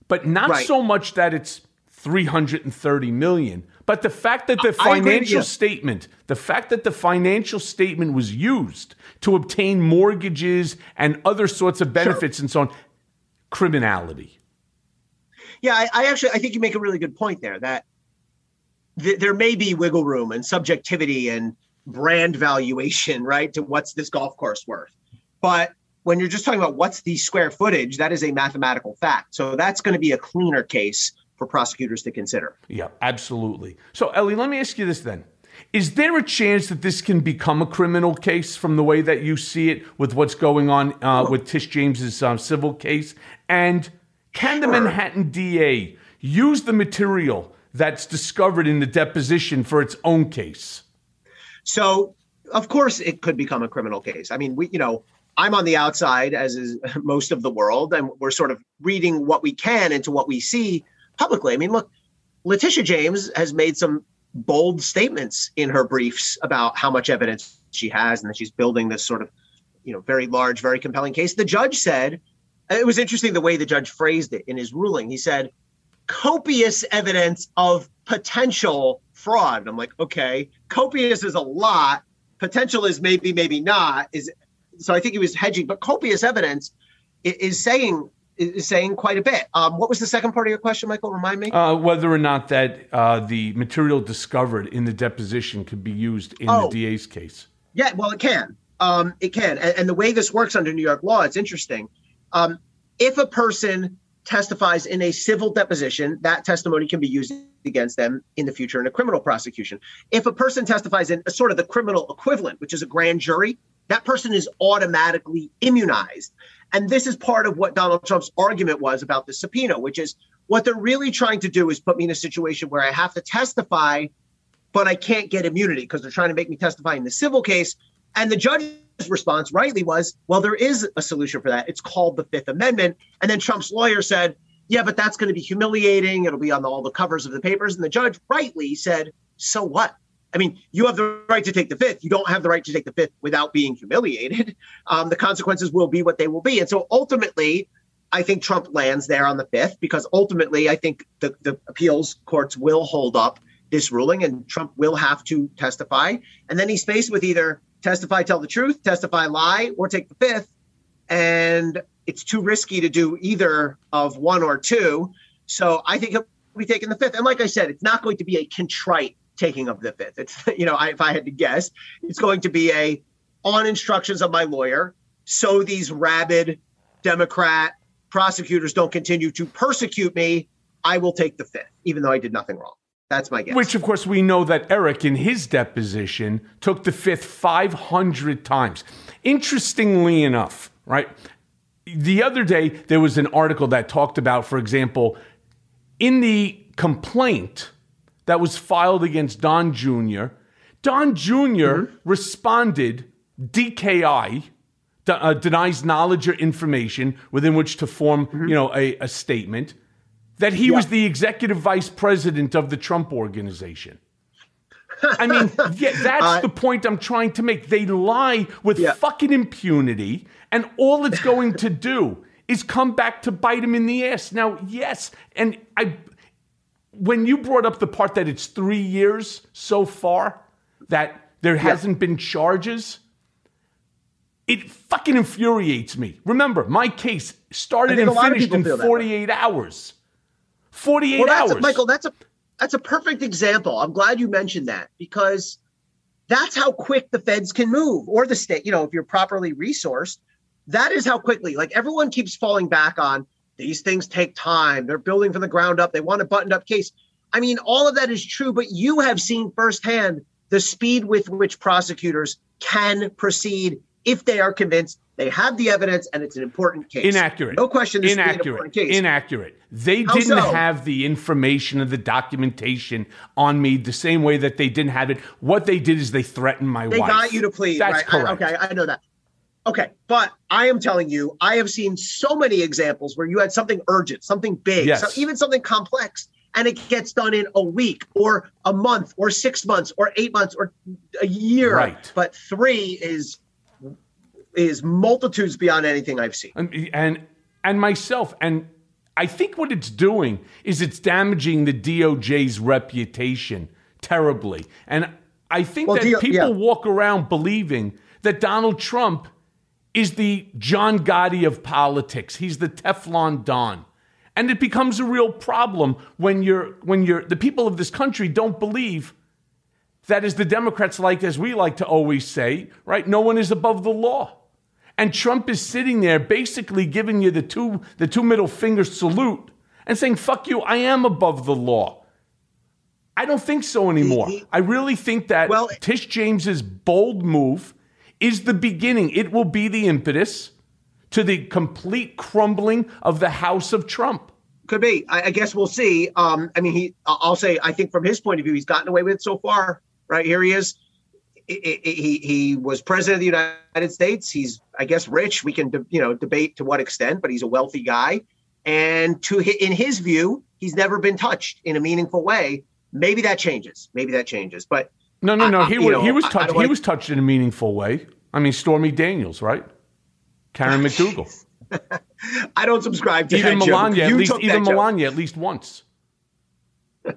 S2: but not right. so much that it's 330 million. But the fact that the financial statement, the fact that the financial statement was used to obtain mortgages and other sorts of benefits sure. and so on, criminality.
S12: Yeah, I, I, actually I think you make a really good point there that th- there may be wiggle room and subjectivity and brand valuation, right, to what's this golf course worth. But when you're just talking about what's the square footage, that is a mathematical fact. So that's going to be a cleaner case for prosecutors to consider.
S2: Yeah, absolutely. So, Elie, let me ask you this then. Is there a chance that this can become a criminal case from the way that you see it with what's going on uh, with Tish James's uh, civil case? And can the Manhattan DA use the material that's discovered in the deposition for its own case?
S12: So, of course, it could become a criminal case. I mean, we, you know, I'm on the outside, as is most of the world, and we're sort of reading what we can into what we see publicly. I mean, look, Letitia James has made some bold statements in her briefs about how much evidence she has and that she's building this sort of, you know, very large, very compelling case. The judge said, it was interesting the way the judge phrased it in his ruling. He said, copious evidence of potential fraud. And I'm like, okay, copious is a lot. Potential is maybe, maybe not. Is so I think he was hedging, but copious evidence is saying is saying quite a bit. Um, what was the second part of your question, Michael? Remind me.
S2: Uh, whether or not that uh, the material discovered in the deposition could be used in
S12: Oh.
S2: the DA's case.
S12: Yeah, well, it can. Um, it can. And, and the way this works under New York law, it's interesting. Um, if a person testifies in a civil deposition, that testimony can be used against them in the future in a criminal prosecution. If a person testifies in a sort of the criminal equivalent, which is a grand jury, that person is automatically immunized. And this is part of what Donald Trump's argument was about the subpoena, which is what they're really trying to do is put me in a situation where I have to testify but I can't get immunity because they're trying to make me testify in the civil case. And the judge's response, rightly, was, well, there is a solution for that. It's called the Fifth Amendment. And then Trump's lawyer said, yeah, but that's going to be humiliating. It'll be on all the covers of the papers. And the judge rightly said, so what? I mean, you have the right to take the fifth. You don't have the right to take the fifth without being humiliated. Um, the consequences will be what they will be. And so ultimately, I think Trump lands there on the fifth because ultimately, I think the, the appeals courts will hold up this ruling and Trump will have to testify. And then he's faced with either testify, tell the truth, testify, lie, or take the fifth. And it's too risky to do either of one or two. So I think he'll be taking the fifth. And like I said, it's not going to be a contrite taking of the fifth. It's, you know, I, if I had to guess, it's going to be a on instructions of my lawyer. So these rabid Democrat prosecutors don't continue to persecute me. I will take the fifth, even though I did nothing wrong. That's my guess.
S2: Which, of course, we know that Eric, in his deposition, took the fifth 500 times. Interestingly enough, right? The other day, there was an article that talked about, for example, in the complaint that was filed against Don Jr., Don junior responded, DKI, de- uh, denies knowledge or information within which to form, you know, a, a statement that he was the executive vice president of the Trump organization. I mean, yeah, that's the point I'm trying to make. They lie with fucking impunity, and all it's going to do is come back to bite him in the ass. Now, yes, and I, when you brought up the part that it's three years so far that there hasn't been charges, it fucking infuriates me. Remember, my case started and
S12: a lot of
S2: finished in
S12: feel that
S2: 48 hours. 48
S12: well, that's
S2: hours.
S12: A, Michael, that's a that's a perfect example. I'm glad you mentioned that because that's how quick the feds can move, or the state. You know, if you're properly resourced, that is how quickly. Like everyone keeps falling back on these things take time. They're building from the ground up. They want a buttoned up case. I mean, all of that is true, but you have seen firsthand the speed with which prosecutors can proceed if they are convinced they have the evidence and it's an important case.
S2: Inaccurate.
S12: No question. This is an
S2: Inaccurate.
S12: important case.
S2: Inaccurate. They
S12: How
S2: didn't
S12: so?
S2: have the information and the documentation on me the same way that they didn't have it. What they did is they threatened my
S12: They
S2: wife.
S12: They got you to plead.
S2: That's
S12: right? I-
S2: correct.
S12: okay, I know that. Okay, but I am telling you, I have seen so many examples where you had something urgent, something big,
S2: Yes.
S12: so even something complex, and it gets done in a week or a month or six months or eight months or a year.
S2: Right.
S12: But three is is multitudes beyond anything I've seen.
S2: and and and myself and I think what it's doing is it's damaging the DOJ's reputation terribly. And I think
S12: Well,
S2: that
S12: DO
S2: people
S12: yeah.
S2: walk around believing that Donald Trump is the John Gotti of politics. He's the Teflon Don. And it becomes a real problem when you're when you're the people of this country don't believe that as the Democrats like as we like to always say, right? No one is above the law. And Trump is sitting there basically giving you the two the two middle finger salute and saying, "Fuck you, I am above the law." I don't think so anymore. I really think that well, Tish James's bold move is the beginning. It will be the impetus to the complete crumbling of the House of Trump.
S12: Could be. I, I guess we'll see. Um, I mean, he. I'll say. I think from his point of view, he's gotten away with it so far. Right here, he is. He, he, he was president of the United States. He's, I guess, rich. We can, de- you know, debate to what extent, but he's a wealthy guy. And to in his view, he's never been touched in a meaningful way. Maybe that changes. Maybe that changes. But
S2: No, no, no.
S12: I-
S2: he was
S12: know,
S2: he was touched. He was touched in a meaningful way. I mean, Stormy Daniels, right? Karen McDougal.
S12: I don't subscribe to
S2: even. Melania, at least even
S12: that joke.
S2: Melania, at least once.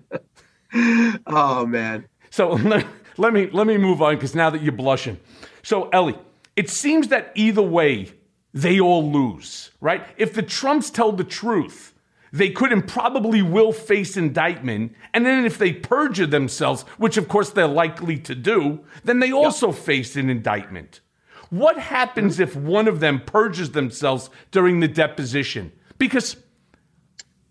S12: oh man.
S2: So let, let me let me move on because now that you're blushing. So Elie, it seems that either way, they all lose, right? If the Trumps tell the truth, they could and probably will face indictment. And then if they perjure themselves, which of course they're likely to do, then they also yep. face an indictment. What happens if one of them perjures themselves during the deposition? Because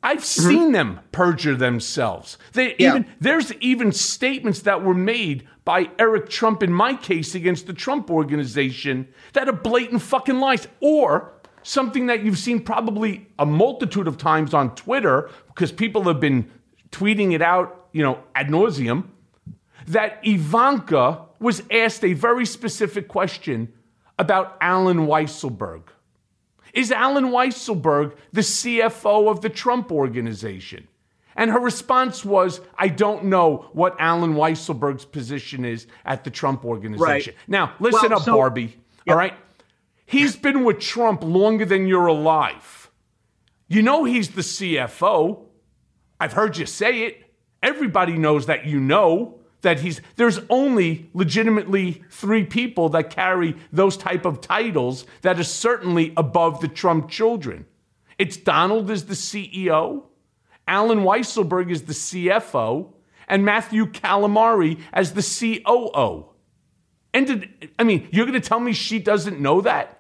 S2: I've mm-hmm. seen them perjure themselves. They yeah. even there's even statements that were made by Eric Trump in my case against the Trump organization that are blatant fucking lies or something that you've seen probably a multitude of times on Twitter because people have been tweeting it out, you know, ad nauseum, that Ivanka was asked a very specific question about Allen Weisselberg. Is Allen Weisselberg the CFO of the Trump organization? And her response was, I don't know what Allen Weisselberg's position is at the Trump organization. Right. Now, listen well, up, so, Barbie. Yep. All right? He's been with Trump longer than you're alive. You know he's the CFO. I've heard you say it. Everybody knows that you know that he's there's only legitimately three people that carry those type of titles that are certainly above the Trump children. It's Donald is the CEO, Allen Weisselberg is the CFO, and Matthew Calamari as the COO. And did, I mean, you're going to tell me she doesn't know that?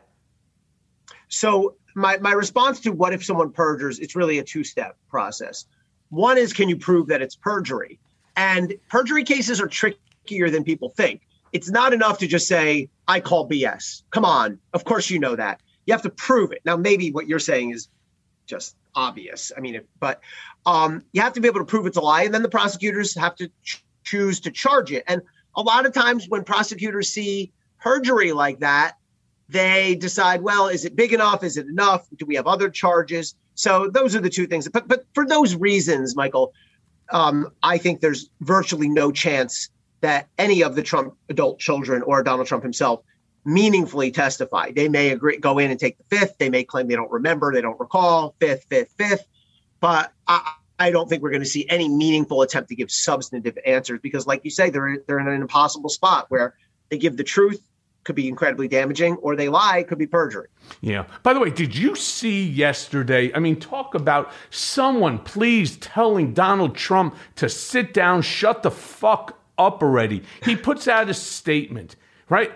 S12: So my my response to what if someone perjures, it's really a two-step process. One is can you prove that it's perjury? And perjury cases are trickier than people think. It's not enough to just say, I call BS. Come on. Of course you know that. You have to prove it. Now, maybe what you're saying is just obvious. I mean, if, but um, you have to be able to prove it's a lie, and then the prosecutors have to ch- choose to charge it. And a lot of times when prosecutors see perjury like that, they decide, well, is it big enough? Is it enough? Do we have other charges? So those are the two things. But but for those reasons, Michael, um, I think there's virtually no chance that any of the Trump adult children or Donald Trump himself meaningfully testify. They may agree, go in and take the fifth. They may claim they don't remember, they don't recall, fifth, fifth, fifth. But I, I don't think we're going to see any meaningful attempt to give substantive answers because, like you say, they're they're in an impossible spot where they give the truth could be incredibly damaging, or they lie, could be perjury.
S2: Yeah. By the way, did you see yesterday? I mean, talk about someone please telling Donald Trump to sit down, shut the fuck up already. He puts out a statement, right?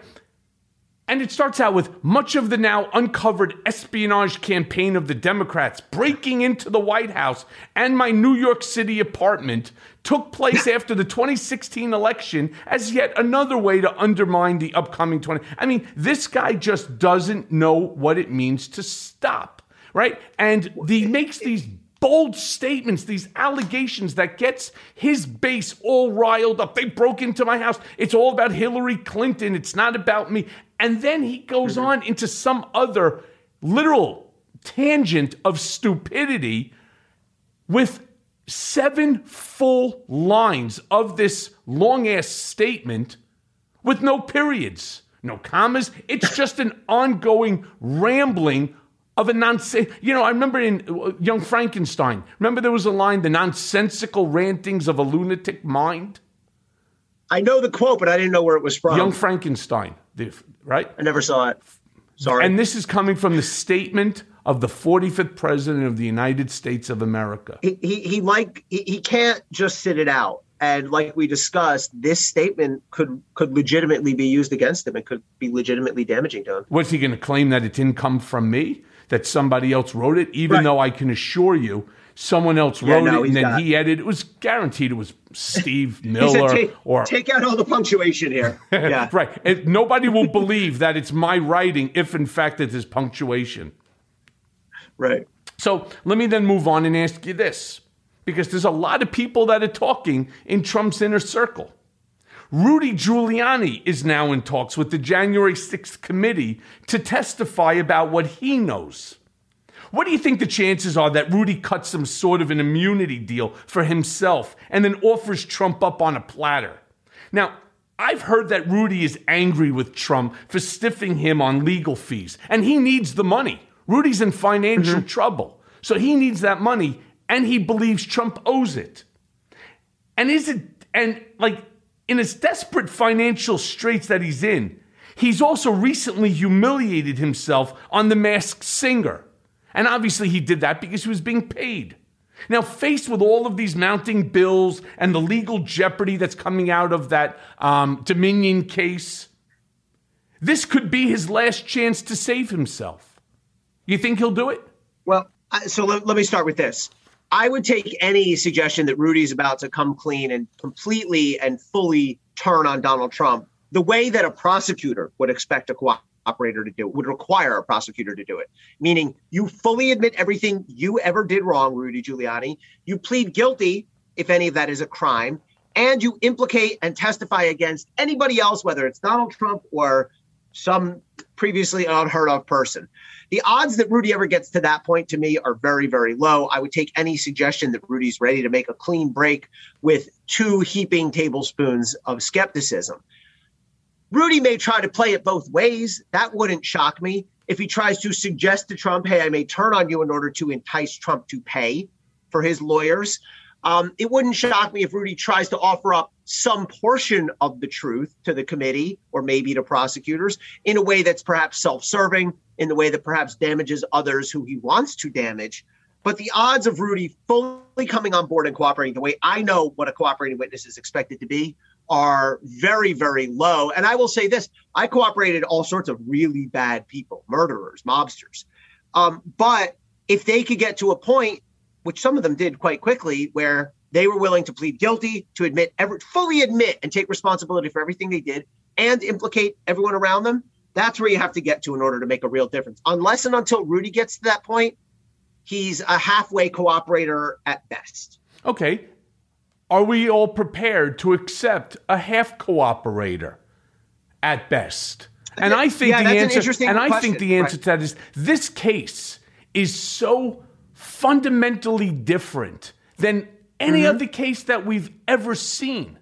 S2: And it starts out with much of the now uncovered espionage campaign of the Democrats breaking into the White House and my New York City apartment took place after the 2016 election as yet another way to undermine the upcoming 20. I mean, this guy just doesn't know what it means to stop, right? And he makes these bold statements, these allegations that gets his base all riled up. They broke into my house. It's all about Hillary Clinton. It's not about me. And then he goes mm-hmm. on into some other literal tangent of stupidity with seven full lines of this long ass statement with no periods, no commas. It's just an ongoing rambling of a nonsense. You know, I remember in uh, Young Frankenstein, remember there was a line, the nonsensical rantings of a lunatic mind?
S12: I know the quote, but I didn't know where it was from.
S2: Young Frankenstein, right?
S12: I never saw it. Sorry.
S2: And this is coming from the statement of the 45th president of the United States of America.
S12: He, he, he like he, he can't just sit it out. And like we discussed, this statement could could legitimately be used against him. It could be legitimately damaging to him.
S2: What's he going to claim that it didn't come from me? That somebody else wrote it? Even right. though I can assure you someone else wrote yeah, no, it and then he edited. It was guaranteed it was Steve Miller
S12: take,
S2: or
S12: take out all the punctuation here. Yeah,
S2: right. Nobody will believe that it's my writing if, in fact, it is punctuation.
S12: Right.
S2: So let me then move on and ask you this, because there's a lot of people that are talking in Trump's inner circle. Rudy Giuliani is now in talks with the January 6th committee to testify about what he knows. What do you think the chances are that Rudy cuts some sort of an immunity deal for himself and then offers Trump up on a platter? Now, I've heard that Rudy is angry with Trump for stiffing him on legal fees, and he needs the money. Rudy's in financial mm-hmm. trouble, so he needs that money, and he believes Trump owes it. And is it, and like in his desperate financial straits that he's in, He's also recently humiliated himself on The Masked Singer. And obviously, he did that because he was being paid. Now, faced with all of these mounting bills and the legal jeopardy that's coming out of that um, Dominion case, this could be his last chance to save himself. You think he'll do it?
S12: Well, so let, let me start with this. I would take any suggestion that Rudy's about to come clean and completely and fully turn on Donald Trump the way that a prosecutor would expect a cooperator to do it, would require a prosecutor to do it. Meaning, you fully admit everything you ever did wrong, Rudy Giuliani. You plead guilty if any of that is a crime, and you implicate and testify against anybody else, whether it's Donald Trump or some previously unheard of person. The odds that Rudy ever gets to that point to me are very, very low. I would take any suggestion that Rudy's ready to make a clean break with two heaping tablespoons of skepticism. Rudy may try to play it both ways. That wouldn't shock me. If he tries to suggest to Trump, hey, I may turn on you in order to entice Trump to pay for his lawyers, um, it wouldn't shock me if Rudy tries to offer up some portion of the truth to the committee or maybe to prosecutors in a way that's perhaps self serving, in the way that perhaps damages others who he wants to damage. But the odds of Rudy fully coming on board and cooperating the way I know what a cooperating witness is expected to be are very, very low. And I will say this I cooperated all sorts of really bad people, murderers, mobsters. Um, but if they could get to a point, which some of them did quite quickly, where they were willing to plead guilty, to admit, every, fully admit and take responsibility for everything they did and implicate everyone around them, that's where you have to get to in order to make a real difference. Unless and until Rudy gets to that point, he's a halfway cooperator at best.
S2: Okay. Are we all prepared to accept a half cooperator at best? And I think
S12: Yeah,
S2: the
S12: an
S2: answer
S12: interesting
S2: and I
S12: question.
S2: think the answer
S12: Right.
S2: to that is this case is so fundamentally different than any
S12: Mm-hmm.
S2: other case that we've ever seen.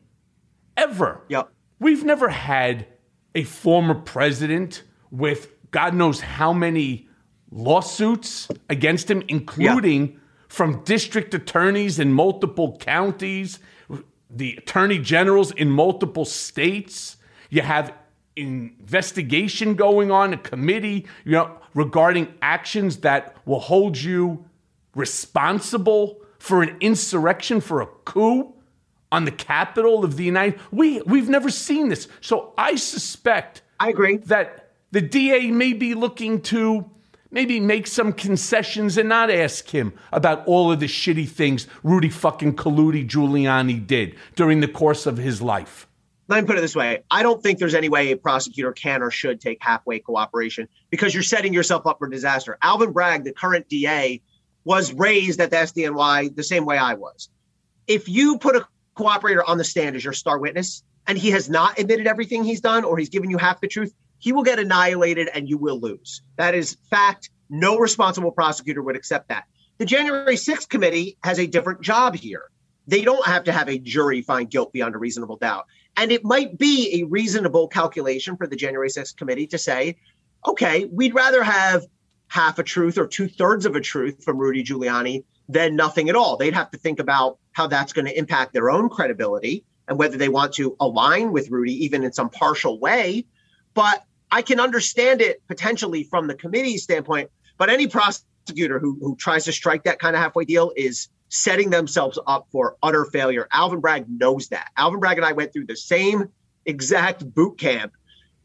S2: Ever.
S12: Yep.
S2: We've never had a former president with God knows how many lawsuits against him, including from district attorneys in multiple counties, the attorney generals in multiple states. You have investigation going on, a committee, you know, regarding actions that will hold you responsible for an insurrection, for a coup on the capital of the United. We we've never seen this, so I suspect.
S12: I agree
S2: that the DA may be looking to maybe make some concessions and not ask him about all of the shitty things Rudy fucking Colludi Giuliani did during the course of his life.
S12: Let me put it this way. I don't think there's any way a prosecutor can or should take halfway cooperation because you're setting yourself up for disaster. Alvin Bragg, the current DA, was raised at the SDNY the same way I was. If you put a cooperator on the stand as your star witness and he has not admitted everything he's done or he's given you half the truth, he will get annihilated and you will lose. That is fact. No responsible prosecutor would accept that. The January 6th committee has a different job here. They don't have to have a jury find guilt beyond a reasonable doubt. And it might be a reasonable calculation for the January 6th committee to say, okay, we'd rather have half a truth or two thirds of a truth from Rudy Giuliani than nothing at all. They'd have to think about how that's going to impact their own credibility and whether they want to align with Rudy, even in some partial way. But I can understand it potentially from the committee's standpoint. But any prosecutor who, who tries to strike that kind of halfway deal is setting themselves up for utter failure. Alvin Bragg knows that. Alvin Bragg and I went through the same exact boot camp.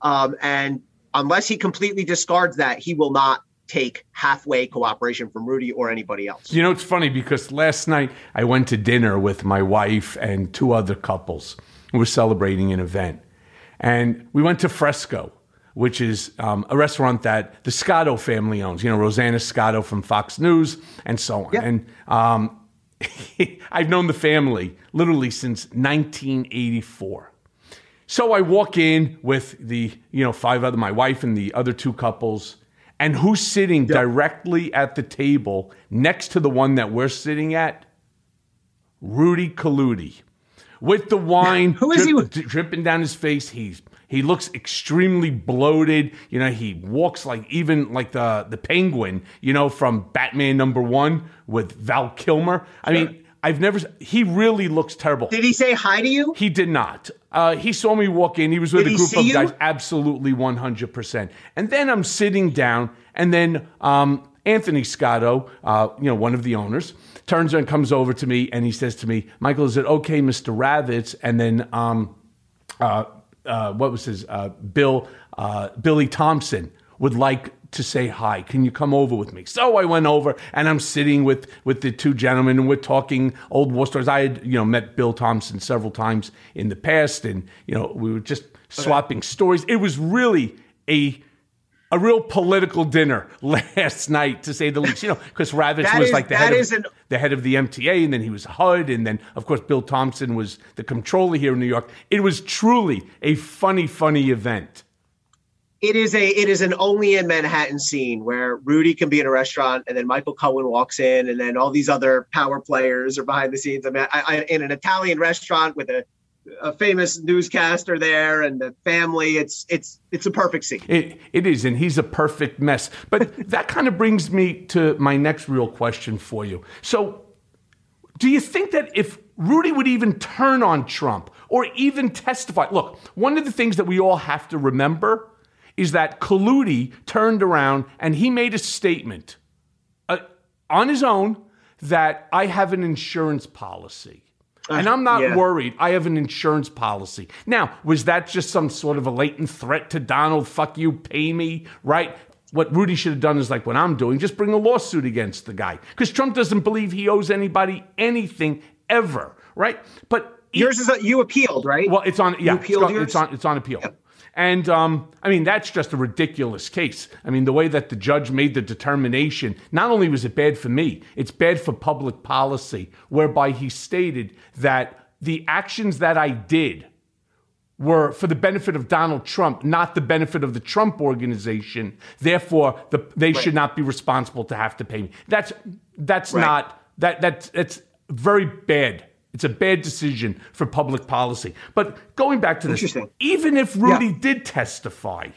S12: Um, and unless he completely discards that, he will not take halfway cooperation from Rudy or anybody else.
S2: You know, it's funny because last night I went to dinner with my wife and two other couples who were celebrating an event. And we went to Fresco, which is um, a restaurant that the Scotto family owns, you know, Rosanna Scotto from Fox News and so on. And um, I've known the family literally since 1984. So I walk in with the, you know, five other, my wife and the other two couples, and who's sitting directly at the table next to the one that we're sitting at? Rudy Colludi. With the wine
S12: Who is he
S2: drip- dripping down his face. He's he looks extremely bloated. You know, he walks like even like the the penguin, you know, from Batman number one with Val Kilmer. I mean, I've never. He really looks terrible.
S12: Did he say hi to you?
S2: He did not. Uh, he saw me walk in. He was with
S12: Did
S2: a group of
S12: you?
S2: guys. Absolutely, one hundred percent. And then I'm sitting down, and then um, Anthony Scotto, uh, you know, one of the owners, turns and comes over to me, and he says to me, "Michael, is it okay, Mister Ravitch?" And then. Um, uh, uh, what was his uh, Bill uh, Billy Thompson would like to say hi. Can you come over with me? So I went over, and I'm sitting with with the two gentlemen, and we're talking old war stories. I had you know met Bill Thompson several times in the past, and you know we were just swapping stories. It was really a a real political dinner last night, to say the least. You know, because
S12: Ravitch
S2: was
S12: is-
S2: like the head of,
S12: an-
S2: the head of the MTA, and then he was HUD, and then of course Bill Thompson was the controller here in New York. It was truly a funny, funny event.
S12: It is a it is an only in Manhattan scene where Rudy can be in a restaurant and then Michael Cohen walks in and then all these other power players are behind the scenes. I mean, I, I, in an Italian restaurant with a, a famous newscaster there and the family. It's it's it's a perfect scene.
S2: It, it is, and he's a perfect mess. But that kind of brings me to my next real question for you. So, do you think that if Rudy would even turn on Trump or even testify? Look, one of the things that we all have to remember is that Colludi turned around and he made a statement uh, on his own that I have an insurance policy. And I'm not
S12: yeah.
S2: worried. I have an insurance policy. Now, was that just some sort of a latent threat to Donald? Fuck you, pay me, right? What Rudy should have done is like what I'm doing just bring a lawsuit against the guy. Because Trump doesn't believe he owes anybody anything ever, right? But
S12: Yours is a, you appealed, right?
S2: well, it's on. Yeah,
S12: You appealed
S2: it's, on,
S12: yours?
S2: it's on. It's on appeal. And um, I mean, that's just a ridiculous case. I mean, the way that the judge made the determination, not only was it bad for me, it's bad for public policy, whereby he stated that the actions that I did were for the benefit of Donald Trump, not the benefit of the Trump organization. Therefore, the, they should not be responsible to have to pay me. That's that's
S12: Right.
S2: not that that's it's very bad. It's a bad decision for public policy. But going back to this, even if Rudy did testify,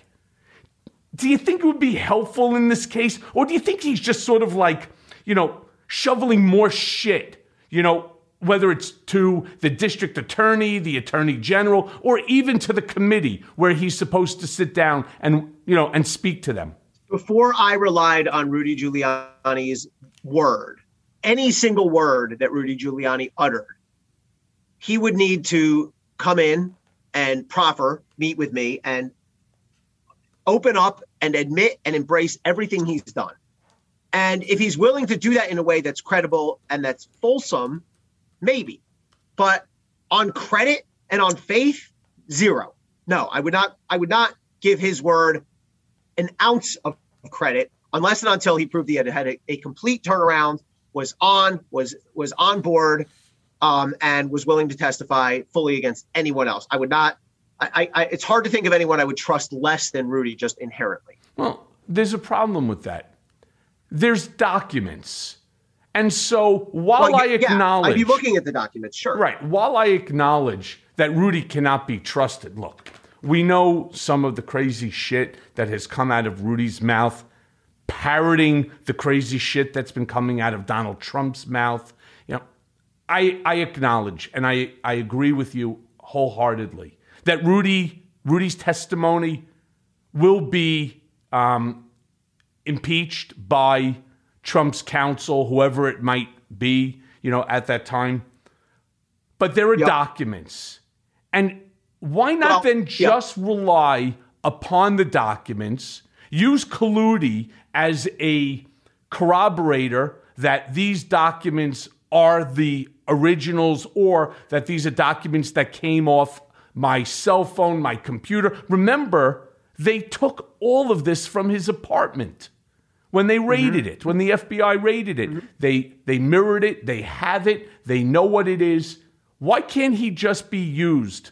S2: do you think it would be helpful in this case? Or do you think he's just sort of like, you know, shoveling more shit, you know, whether it's to the district attorney, the attorney general, or even to the committee where he's supposed to sit down and, you know, and speak to them?
S12: before I relied on Rudy Giuliani's word, any single word that Rudy Giuliani uttered, he would need to come in and proffer, meet with me, and open up and admit and embrace everything he's done. And if he's willing to do that in a way that's credible and that's fulsome, maybe. But on credit and on faith, zero. No, I would not. I would not give his word an ounce of credit unless and until he proved he had had a, a complete turnaround, was on, was was on board, um, and was willing to testify fully against anyone else. I would not. I, I, it's hard to think of anyone I would trust less than Rudy, just inherently.
S2: Well, there's a problem with that. There's documents. And so while
S12: Well,
S2: I
S12: yeah,
S2: acknowledge.
S12: I'd be looking at the documents, sure.
S2: Right. While I acknowledge that Rudy cannot be trusted, look, we know some of the crazy shit that has come out of Rudy's mouth, parroting the crazy shit that's been coming out of Donald Trump's mouth. I I acknowledge and I, I agree with you wholeheartedly that Rudy Rudy's testimony will be um, impeached by Trump's counsel, whoever it might be, you know, at that time. But there are
S12: Yep.
S2: documents. And why not
S12: Well,
S2: then
S12: yep.
S2: just rely upon the documents, use Colludi as a corroborator that these documents are the originals or that these are documents that came off my cell phone, my computer. Remember, they took all of this from his apartment when they raided it, when the FBI raided it. They they mirrored it, they have it, they know what it is. Why can't he just be used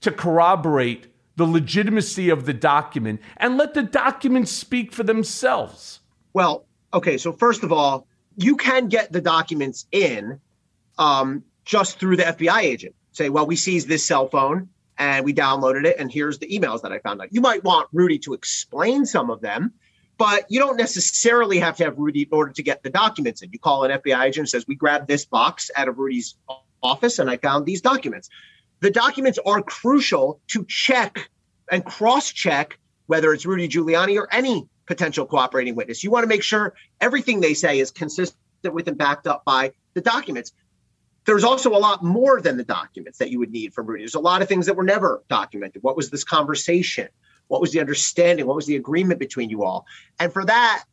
S2: to corroborate the legitimacy of the document and let the documents speak for themselves?
S12: Well, okay. So first of all, you can get the documents in um, just through the FBI agent. Say, well, we seized this cell phone and we downloaded it, and here's the emails that I found out. You might want Rudy to explain some of them, but you don't necessarily have to have Rudy in order to get the documents in. You call an FBI agent and says, "We grabbed this box out of Rudy's office and I found these documents." The documents are crucial to check and cross-check whether it's Rudy Giuliani or any potential cooperating witness. You want to make sure everything they say is consistent with and backed up by the documents. There's also a lot more than the documents that you would need from Rudy. There's a lot of things that were never documented. What was this conversation? What was the understanding? What was the agreement between you all? And for that,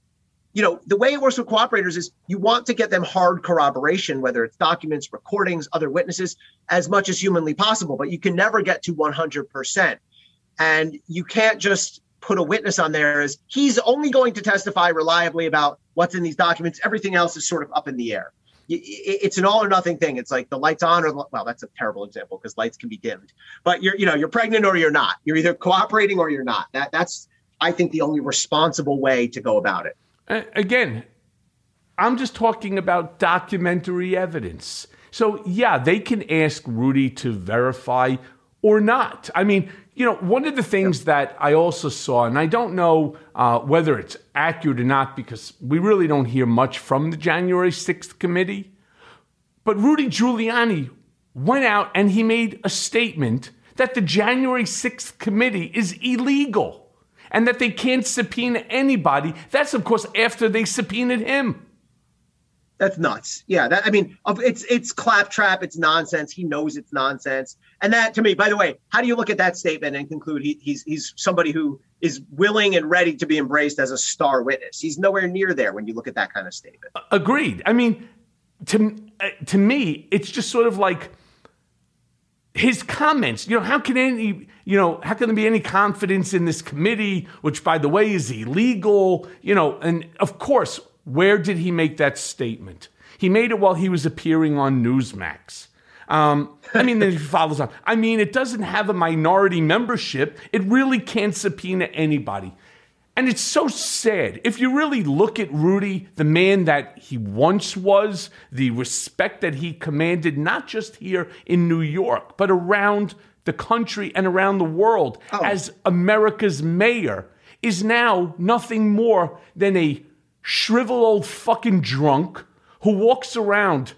S12: you know, the way it works with cooperators is you want to get them hard corroboration, whether it's documents, recordings, other witnesses, as much as humanly possible, but you can never get to 100%. And you can't just put a witness on there as he's only going to testify reliably about what's in these documents. Everything else is sort of up in the air. It's an all or nothing thing. It's like the lights on or well, that's a terrible example because lights can be dimmed. But you're you know you're pregnant or you're not. You're either cooperating or you're not. That that's I think the only responsible way to go about it.
S2: Again, I'm just talking about documentary evidence. So yeah, they can ask Rudy to verify or not. I mean, you know, one of the things that I also saw, and I don't know uh, whether it's accurate or not because we really don't hear much from the January 6th committee, but Rudy Giuliani went out and he made a statement that the January 6th committee is illegal and that they can't subpoena anybody. That's, of course, after they subpoenaed him.
S12: That's nuts. Yeah, that I mean, it's it's claptrap. It's nonsense. He knows it's nonsense. And that, to me, by the way, how do you look at that statement and conclude he, he's he's somebody who is willing and ready to be embraced as a star witness? He's nowhere near there when you look at that kind of statement.
S2: Agreed. I mean, to uh, to me, it's just sort of like his comments. You know, how can any you know how can there be any confidence in this committee, which by the way is illegal? You know, and of course where did he make that statement? He made it while he was appearing on Newsmax. Um, I mean, then he follows on. I mean, it doesn't have a minority membership. It really can't subpoena anybody. And it's so sad. If you really look at Rudy, the man that he once was, the respect that he commanded, not just here in New York, but around the country and around the world oh. as America's mayor, is now nothing more than a shriveled old fucking drunk who walks around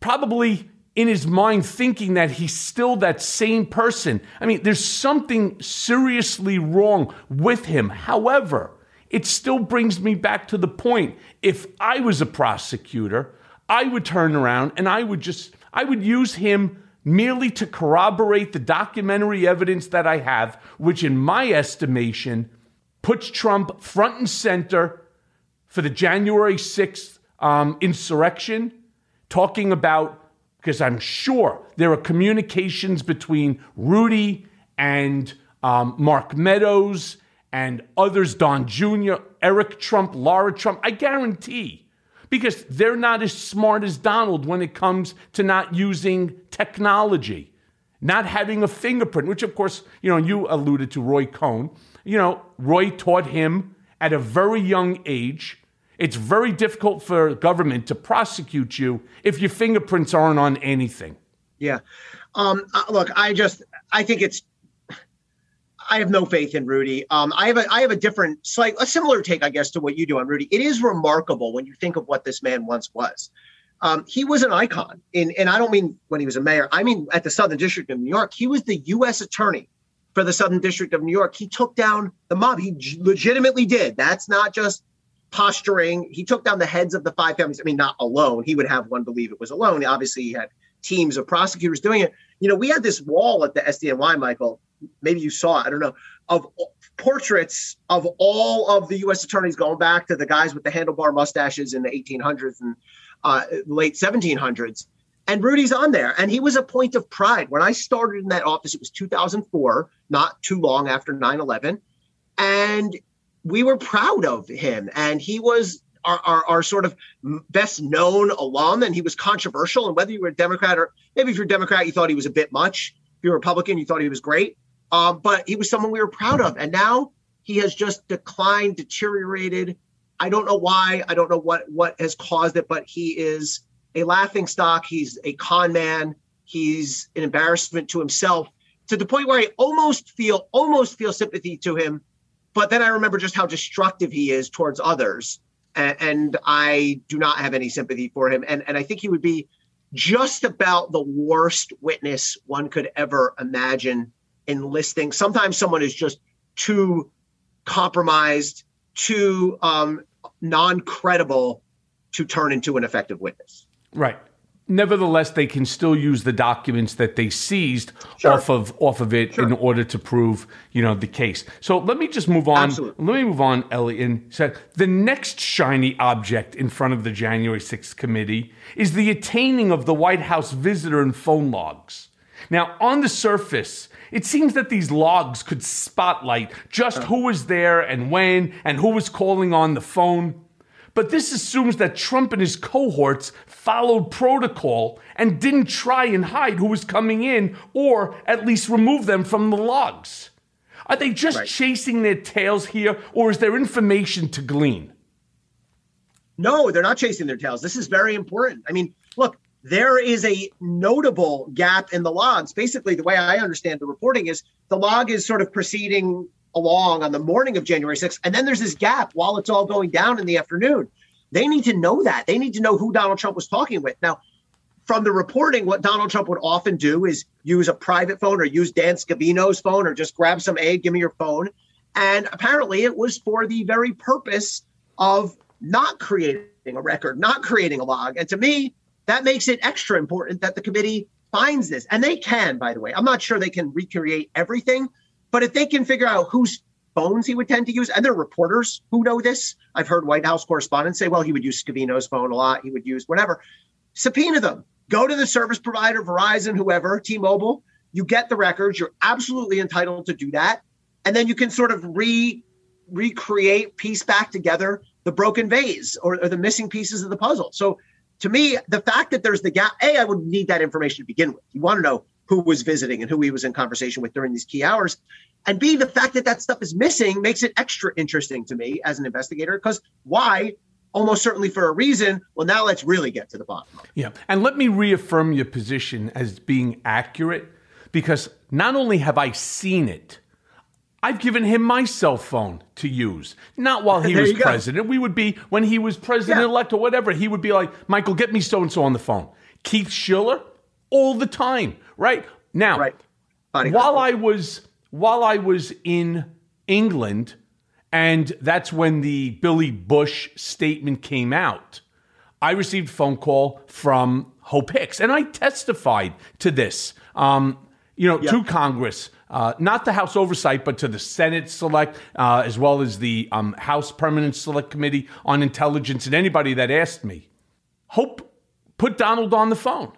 S2: probably in his mind thinking that he's still that same person. I mean, there's something seriously wrong with him. However, it still brings me back to the point if I was a prosecutor, I would turn around and I would just I would use him merely to corroborate the documentary evidence that I have, which in my estimation puts Trump front and center for the January 6th um, insurrection, talking about, because I'm sure there are communications between Rudy and um, Mark Meadows and others, Don Jr., Eric Trump, Laura Trump. I guarantee, because they're not as smart as Donald when it comes to not using technology, not having a fingerprint, which, of course, you know, you alluded to Roy Cohn. You know, Roy taught him at a very young age it's very difficult for government to prosecute you if your fingerprints aren't on anything.
S12: Yeah. Um, uh, look, I just I think it's I have no faith in Rudy. Um, I have a I have a different, slight, a similar take, I guess, to what you do on Rudy. It is remarkable when you think of what this man once was. Um, he was an icon, in, and I don't mean when he was a mayor. I mean at the Southern District of New York. He was the U.S. Attorney for the Southern District of New York. He took down the mob. He legitimately did. That's not just posturing. He took down the heads of the five families. I mean, not alone. He would have one believe it was alone. Obviously, he had teams of prosecutors doing it. You know, we had this wall at the SDNY, Michael. Maybe you saw it. I don't know of portraits of all of the U.S. attorneys going back to the guys with the handlebar mustaches in the 1800s and uh, late 1700s. And Rudy's on there, and he was a point of pride. When I started in that office, it was 2004, not too long after 9 11. And we were proud of him, and he was our, our, our, sort of best known alum, and he was controversial. And whether you were a Democrat or maybe if you're a Democrat, you thought he was a bit much. If you're a Republican, you thought he was great. Um, but he was someone we were proud of. And now he has just declined, deteriorated. I don't know why. I don't know what what has caused it, but he is a laughing stock. He's a con man. He's an embarrassment to himself to the point where I almost feel almost feel sympathy to him but then I remember just how destructive he is towards others. And, and I do not have any sympathy for him. And, and I think he would be just about the worst witness one could ever imagine enlisting. Sometimes someone is just too compromised, too um, non credible to turn into an effective witness.
S2: Right. Nevertheless, they can still use the documents that they seized sure. off of off of it sure. in order to prove, you know, the case. So let me just move on.
S12: Absolutely.
S2: Let me move on, Elie, and said the next shiny object in front of the January 6th committee is the attaining of the White House visitor and phone logs. Now, on the surface, it seems that these logs could spotlight just who was there and when and who was calling on the phone. But this assumes that Trump and his cohorts followed protocol and didn't try and hide who was coming in or at least remove them from the logs. Are they just right. chasing their tails here or is there information to glean?
S12: No, they're not chasing their tails. This is very important. I mean, look, there is a notable gap in the logs. Basically, the way I understand the reporting is the log is sort of proceeding along on the morning of January 6th. And then there's this gap while it's all going down in the afternoon. They need to know that. They need to know who Donald Trump was talking with. Now, from the reporting, what Donald Trump would often do is use a private phone or use Dan Scavino's phone or just grab some aide, give me your phone. And apparently it was for the very purpose of not creating a record, not creating a log. And to me, that makes it extra important that the committee finds this. And they can, by the way. I'm not sure they can recreate everything, but if they can figure out whose phones he would tend to use, and there are reporters who know this. I've heard White House correspondents say, well, he would use Scavino's phone a lot. He would use whatever. Subpoena them. Go to the service provider, Verizon, whoever, T-Mobile. You get the records. You're absolutely entitled to do that. And then you can sort of re recreate, piece back together the broken vase or, or the missing pieces of the puzzle. So to me, the fact that there's the gap, A, I would need that information to begin with. You want to know who was visiting and who he was in conversation with during these key hours. And B, the fact that that stuff is missing makes it extra interesting to me as an investigator because why? Almost certainly for a reason. Well, now let's really get to the bottom.
S2: Yeah. And let me reaffirm your position as being accurate because not only have I seen it, I've given him my cell phone to use. Not while he was president. We would be, when he was president elect or whatever, he would be like, Michael, get me so and so on the phone. Keith Schiller, all the time right? Now,
S12: right.
S2: while I was while I was in England, and that's when the Billy Bush statement came out, I received a phone call from Hope Hicks, and I testified to this. Um, you know, to Congress, uh, not the House Oversight, but to the Senate Select, uh, as well as the um, House Permanent Select Committee on Intelligence, and anybody that asked me. Hope put Donald on the phone.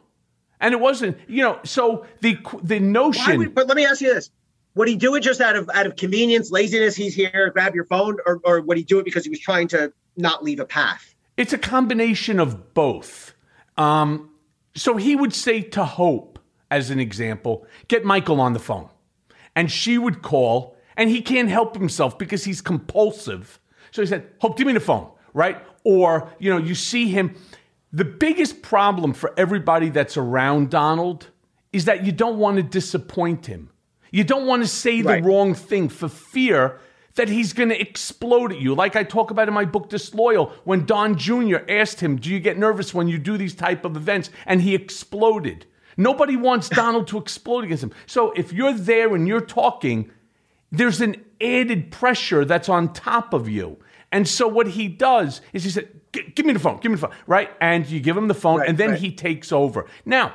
S2: And it wasn't, you know, so the the notion.
S12: Would, but let me ask you this: Would he do it just out of out of convenience, laziness? He's here, grab your phone, or or would he do it because he was trying to not leave a path?
S2: It's a combination of both. Um, so he would say to Hope, as an example, get Michael on the phone, and she would call, and he can't help himself because he's compulsive. So he said, Hope, give me the phone, right? Or you know, you see him the biggest problem for everybody that's around Donald is that you don't want to disappoint him. You don't want to say the wrong thing for fear that he's going to explode at you. Like I talk about in my book Disloyal, when Don Jr. asked him, "Do you get nervous when you do these type of events?" and he exploded. Nobody wants Donald to explode against him. So if you're there and you're talking, there's an added pressure that's on top of you. And so what he does is he said, give me the phone, give me the phone, right? And you give him the phone, right, and then right. he takes over. Now,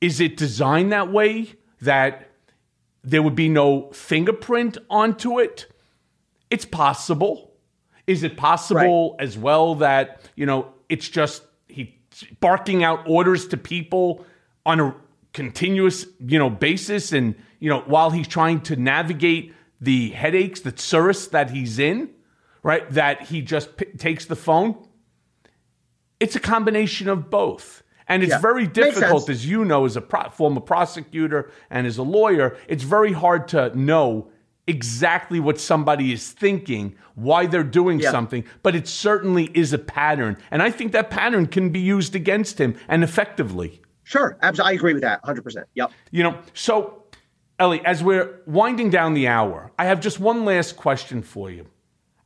S2: is it designed that way that there would be no fingerprint onto it? It's possible. Is it possible right. as well that, you know, it's just he barking out orders to people on a continuous, you know, basis and, you know, while he's trying to navigate the headaches, the tsuris that he's in, right? That he just p- takes the phone it's a combination of both. And it's yeah. very difficult, as you know, as a pro- former prosecutor and as a lawyer, it's very hard to know exactly what somebody is thinking, why they're doing yeah. something, but it certainly is a pattern. And I think that pattern can be used against him and effectively.
S12: Sure. Absolutely. I agree with that 100%. Yep.
S2: You know, so Elie, as we're winding down the hour, I have just one last question for you.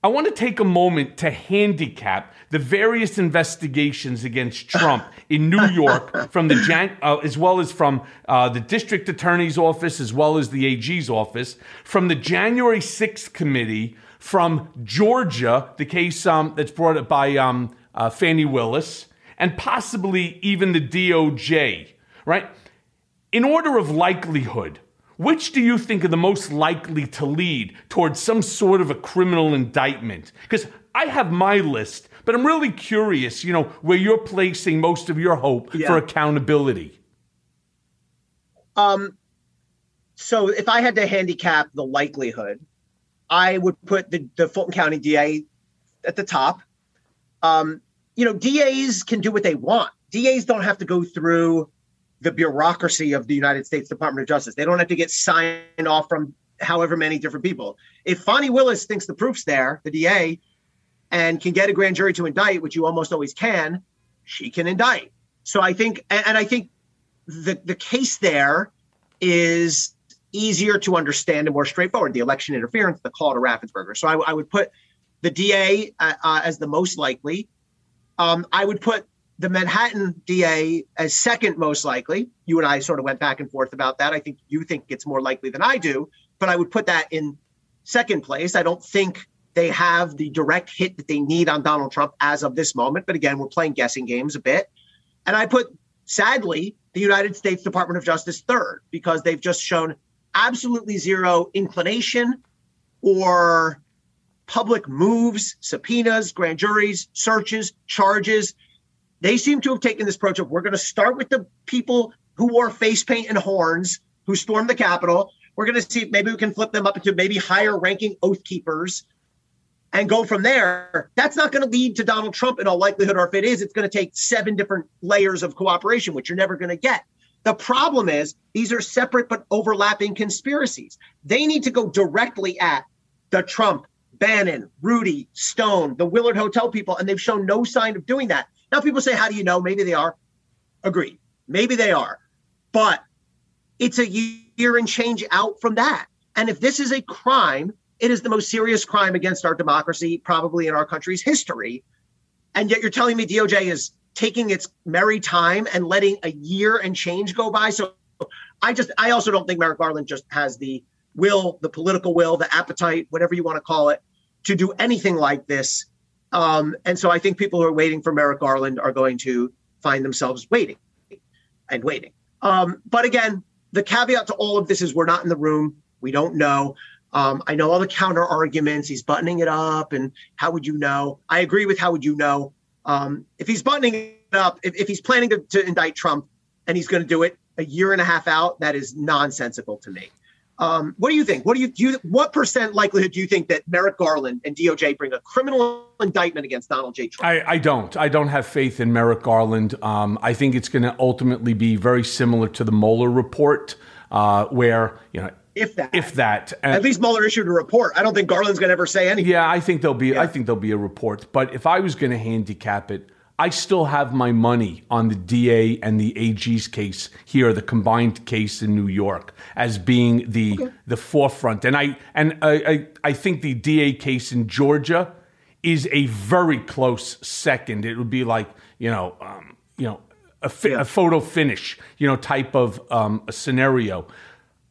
S2: I want to take a moment to handicap the various investigations against Trump in New York from the Jan- uh, as well as from uh, the district attorney's office as well as the AG's office from the January 6th committee from Georgia, the case um, that's brought up by um, uh, Fani Willis, and possibly even the DOJ, right? In order of likelihood, which do you think are the most likely to lead towards some sort of a criminal indictment? Because I have my list, but I'm really curious, you know, where you're placing most of your hope
S12: Yeah.
S2: for accountability.
S12: Um, so if I had to handicap the likelihood, I would put the, the Fulton County DA at the top. Um, you know, DAs can do what they want. DAs don't have to go through the bureaucracy of the United States Department of Justice. They don't have to get signed off from however many different people. If Fani Willis thinks the proof's there, the DA, and can get a grand jury to indict, which you almost always can, she can indict. So I think, and, I think the the case there is easier to understand and more straightforward. The election interference, the call to Raffensperger. So I, I would put the DA uh, uh, as the most likely. Um, I would put the Manhattan DA as second most likely. You and I sort of went back and forth about that. I think you think it's more likely than I do, but I would put that in second place. I don't think they have the direct hit that they need on Donald Trump as of this moment. But again, we're playing guessing games a bit. And I put, sadly, the United States Department of Justice third because they've just shown absolutely zero inclination or public moves, subpoenas, grand juries, searches, charges. They seem to have taken this approach of we're going to start with the people who wore face paint and horns who stormed the Capitol. We're going to see if maybe we can flip them up into maybe higher ranking oath keepers and go from there. That's not going to lead to Donald Trump in all likelihood, or if it is, it's going to take seven different layers of cooperation, which you're never going to get. The problem is these are separate but overlapping conspiracies. They need to go directly at the Trump, Bannon, Rudy, Stone, the Willard Hotel people, and they've shown no sign of doing that. Now, people say, How do you know? Maybe they are. Agreed. Maybe they are. But it's a year and change out from that. And if this is a crime, it is the most serious crime against our democracy, probably in our country's history. And yet you're telling me DOJ is taking its merry time and letting a year and change go by. So I just, I also don't think Merrick Garland just has the will, the political will, the appetite, whatever you want to call it, to do anything like this. Um, and so I think people who are waiting for Merrick Garland are going to find themselves waiting and waiting. Um, but again, the caveat to all of this is we're not in the room. We don't know. Um, I know all the counter arguments. He's buttoning it up, and how would you know? I agree with how would you know. Um, if he's buttoning it up, if, if he's planning to, to indict Trump and he's going to do it a year and a half out, that is nonsensical to me. Um, what do you think? What do you, do you what percent likelihood do you think that Merrick Garland and DOJ bring a criminal indictment against Donald J. Trump?
S2: I, I don't. I don't have faith in Merrick Garland. Um, I think it's going to ultimately be very similar to the Mueller report, uh, where you know,
S12: if that,
S2: if that,
S12: At least Mueller issued a report. I don't think Garland's going to ever say anything.
S2: Yeah, I think there'll be. I think there'll be a report. But if I was going to handicap it, I still have my money on the DA and the AG's case here, the combined case in New York, as being the the forefront. And I and I, I I think the DA case in Georgia is a very close second. It would be like you know um, you know a, fi- a photo finish you know type of um, a scenario.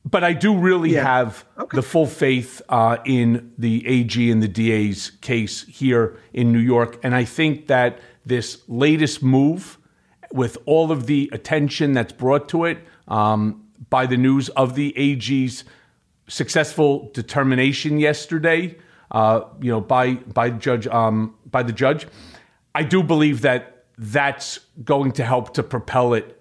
S2: But I do really have the full faith uh, in the AG and the DA's case here in New York. And I think that this latest move, with all of the attention that's brought to it um, by the news of the AG's successful determination yesterday, uh, you know, by by judge um, by the judge, I do believe that that's going to help to propel it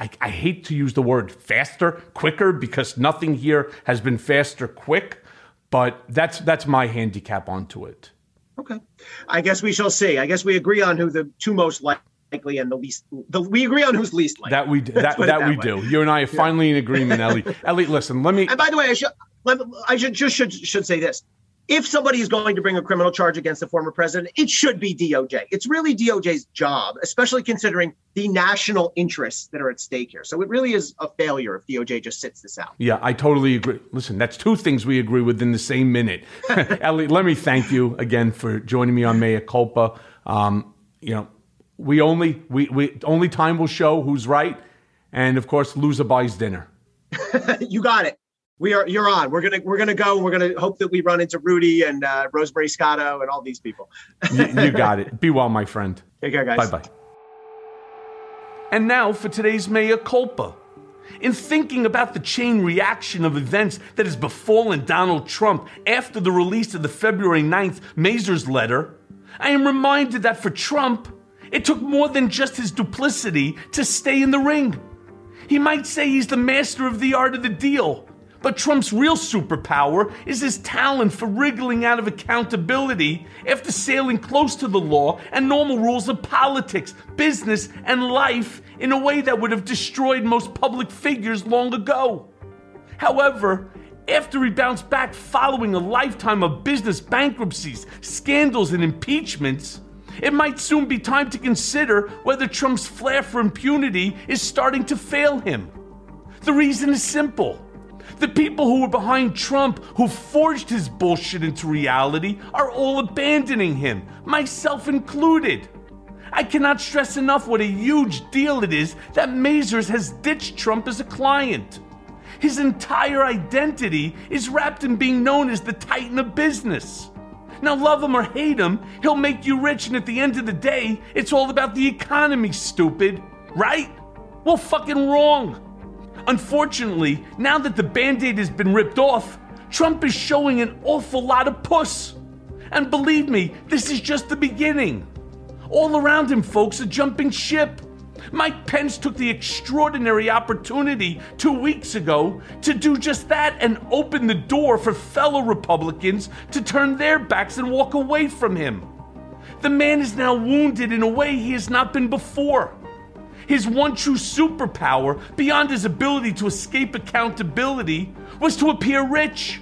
S2: I, I, hate to use the word faster, quicker, because nothing here has been faster, quick. But that's that's my handicap onto it.
S12: Okay, I guess we shall see. I guess we agree on who the two most likely and the least. The, we agree on who's least likely.
S2: That we that, that, that we way. do. You and I are finally in agreement, Elie. Elie, listen. Let me.
S12: And by the way, I should I should just should should say this. If somebody is going to bring a criminal charge against a former president, it should be DOJ. It's really DOJ's job, especially considering the national interests that are at stake here. So it really is a failure if DOJ just sits this out.
S2: Yeah, I totally agree. Listen, that's two things we agree with in the same minute. Elie, let me thank you again for joining me on Mea Culpa. Um, you know, we only we, we only time will show who's right, and of course, loser buys dinner.
S12: you got it we are you're on. We're gonna we're gonna go. And we're gonna hope that we run into Rudy and uh, Rosemary Scotto and all these people.
S2: you, you got it. Be well, my friend.
S12: Take care, guys.
S2: Bye bye. And now for today's mea culpa. In thinking about the chain reaction of events that has befallen Donald Trump after the release of the February 9th Mazars letter, I am reminded that for Trump, it took more than just his duplicity to stay in the ring. He might say he's the master of the art of the deal, but Trump's real superpower is his talent for wriggling out of accountability after sailing close to the law and normal rules of politics, business, and life in a way that would have destroyed most public figures long ago. However, after he bounced back following a lifetime of business bankruptcies, scandals, and impeachments, it might soon be time to consider whether Trump's flair for impunity is starting to fail him. The reason is simple. The people who were behind Trump, who forged his bullshit into reality, are all abandoning him, myself included. I cannot stress enough what a huge deal it is that Mazars has ditched Trump as a client. His entire identity is wrapped in being known as the titan of business. Now, love him or hate him, he'll make you rich, and at the end of the day, it's all about the economy, stupid. Right? Well, fucking wrong. Unfortunately, now that the band aid has been ripped off, Trump is showing an awful lot of puss. And believe me, this is just the beginning. All around him, folks are jumping ship. Mike Pence took the extraordinary opportunity two weeks ago to do just that and open the door for fellow Republicans to turn their backs and walk away from him. The man is now wounded in a way he has not been before. His one true superpower, beyond his ability to escape accountability, was to appear rich.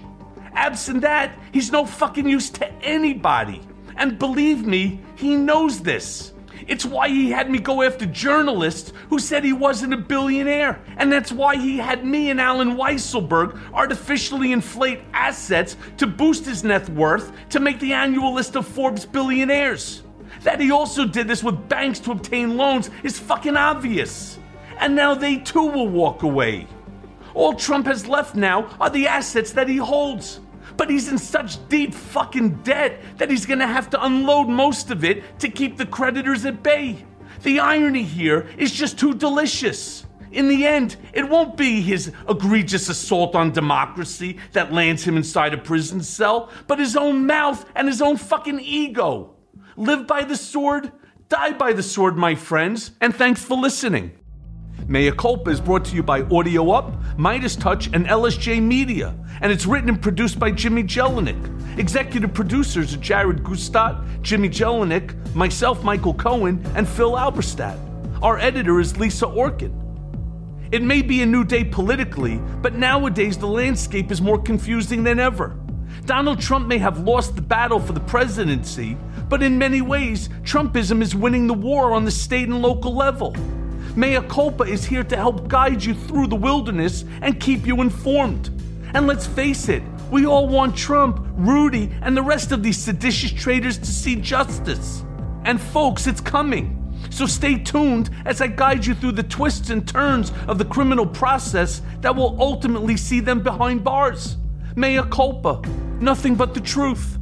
S2: Absent that, he's no fucking use to anybody. And believe me, he knows this. It's why he had me go after journalists who said he wasn't a billionaire. And that's why he had me and Allen Weisselberg artificially inflate assets to boost his net worth to make the annual list of Forbes billionaires. That he also did this with banks to obtain loans is fucking obvious. And now they too will walk away. All Trump has left now are the assets that he holds. But he's in such deep fucking debt that he's gonna have to unload most of it to keep the creditors at bay. The irony here is just too delicious. In the end, it won't be his egregious assault on democracy that lands him inside a prison cell, but his own mouth and his own fucking ego. Live by the sword, die by the sword, my friends, and thanks for listening. Mea Culpa is brought to you by Audio Up, Midas Touch, and LSJ Media, and it's written and produced by Jimmy Jelinek. Executive producers are Jared Gustat, Jimmy Jelinek, myself, Michael Cohen, and Phil Alberstadt. Our editor is Lisa Orkin. It may be a new day politically, but nowadays the landscape is more confusing than ever. Donald Trump may have lost the battle for the presidency, but in many ways, Trumpism is winning the war on the state and local level. Mea Culpa is here to help guide you through the wilderness and keep you informed. And let's face it, we all want Trump, Rudy, and the rest of these seditious traitors to see justice. And folks, it's coming. So stay tuned as I guide you through the twists and turns of the criminal process that will ultimately see them behind bars. Mea culpa, nothing but the truth.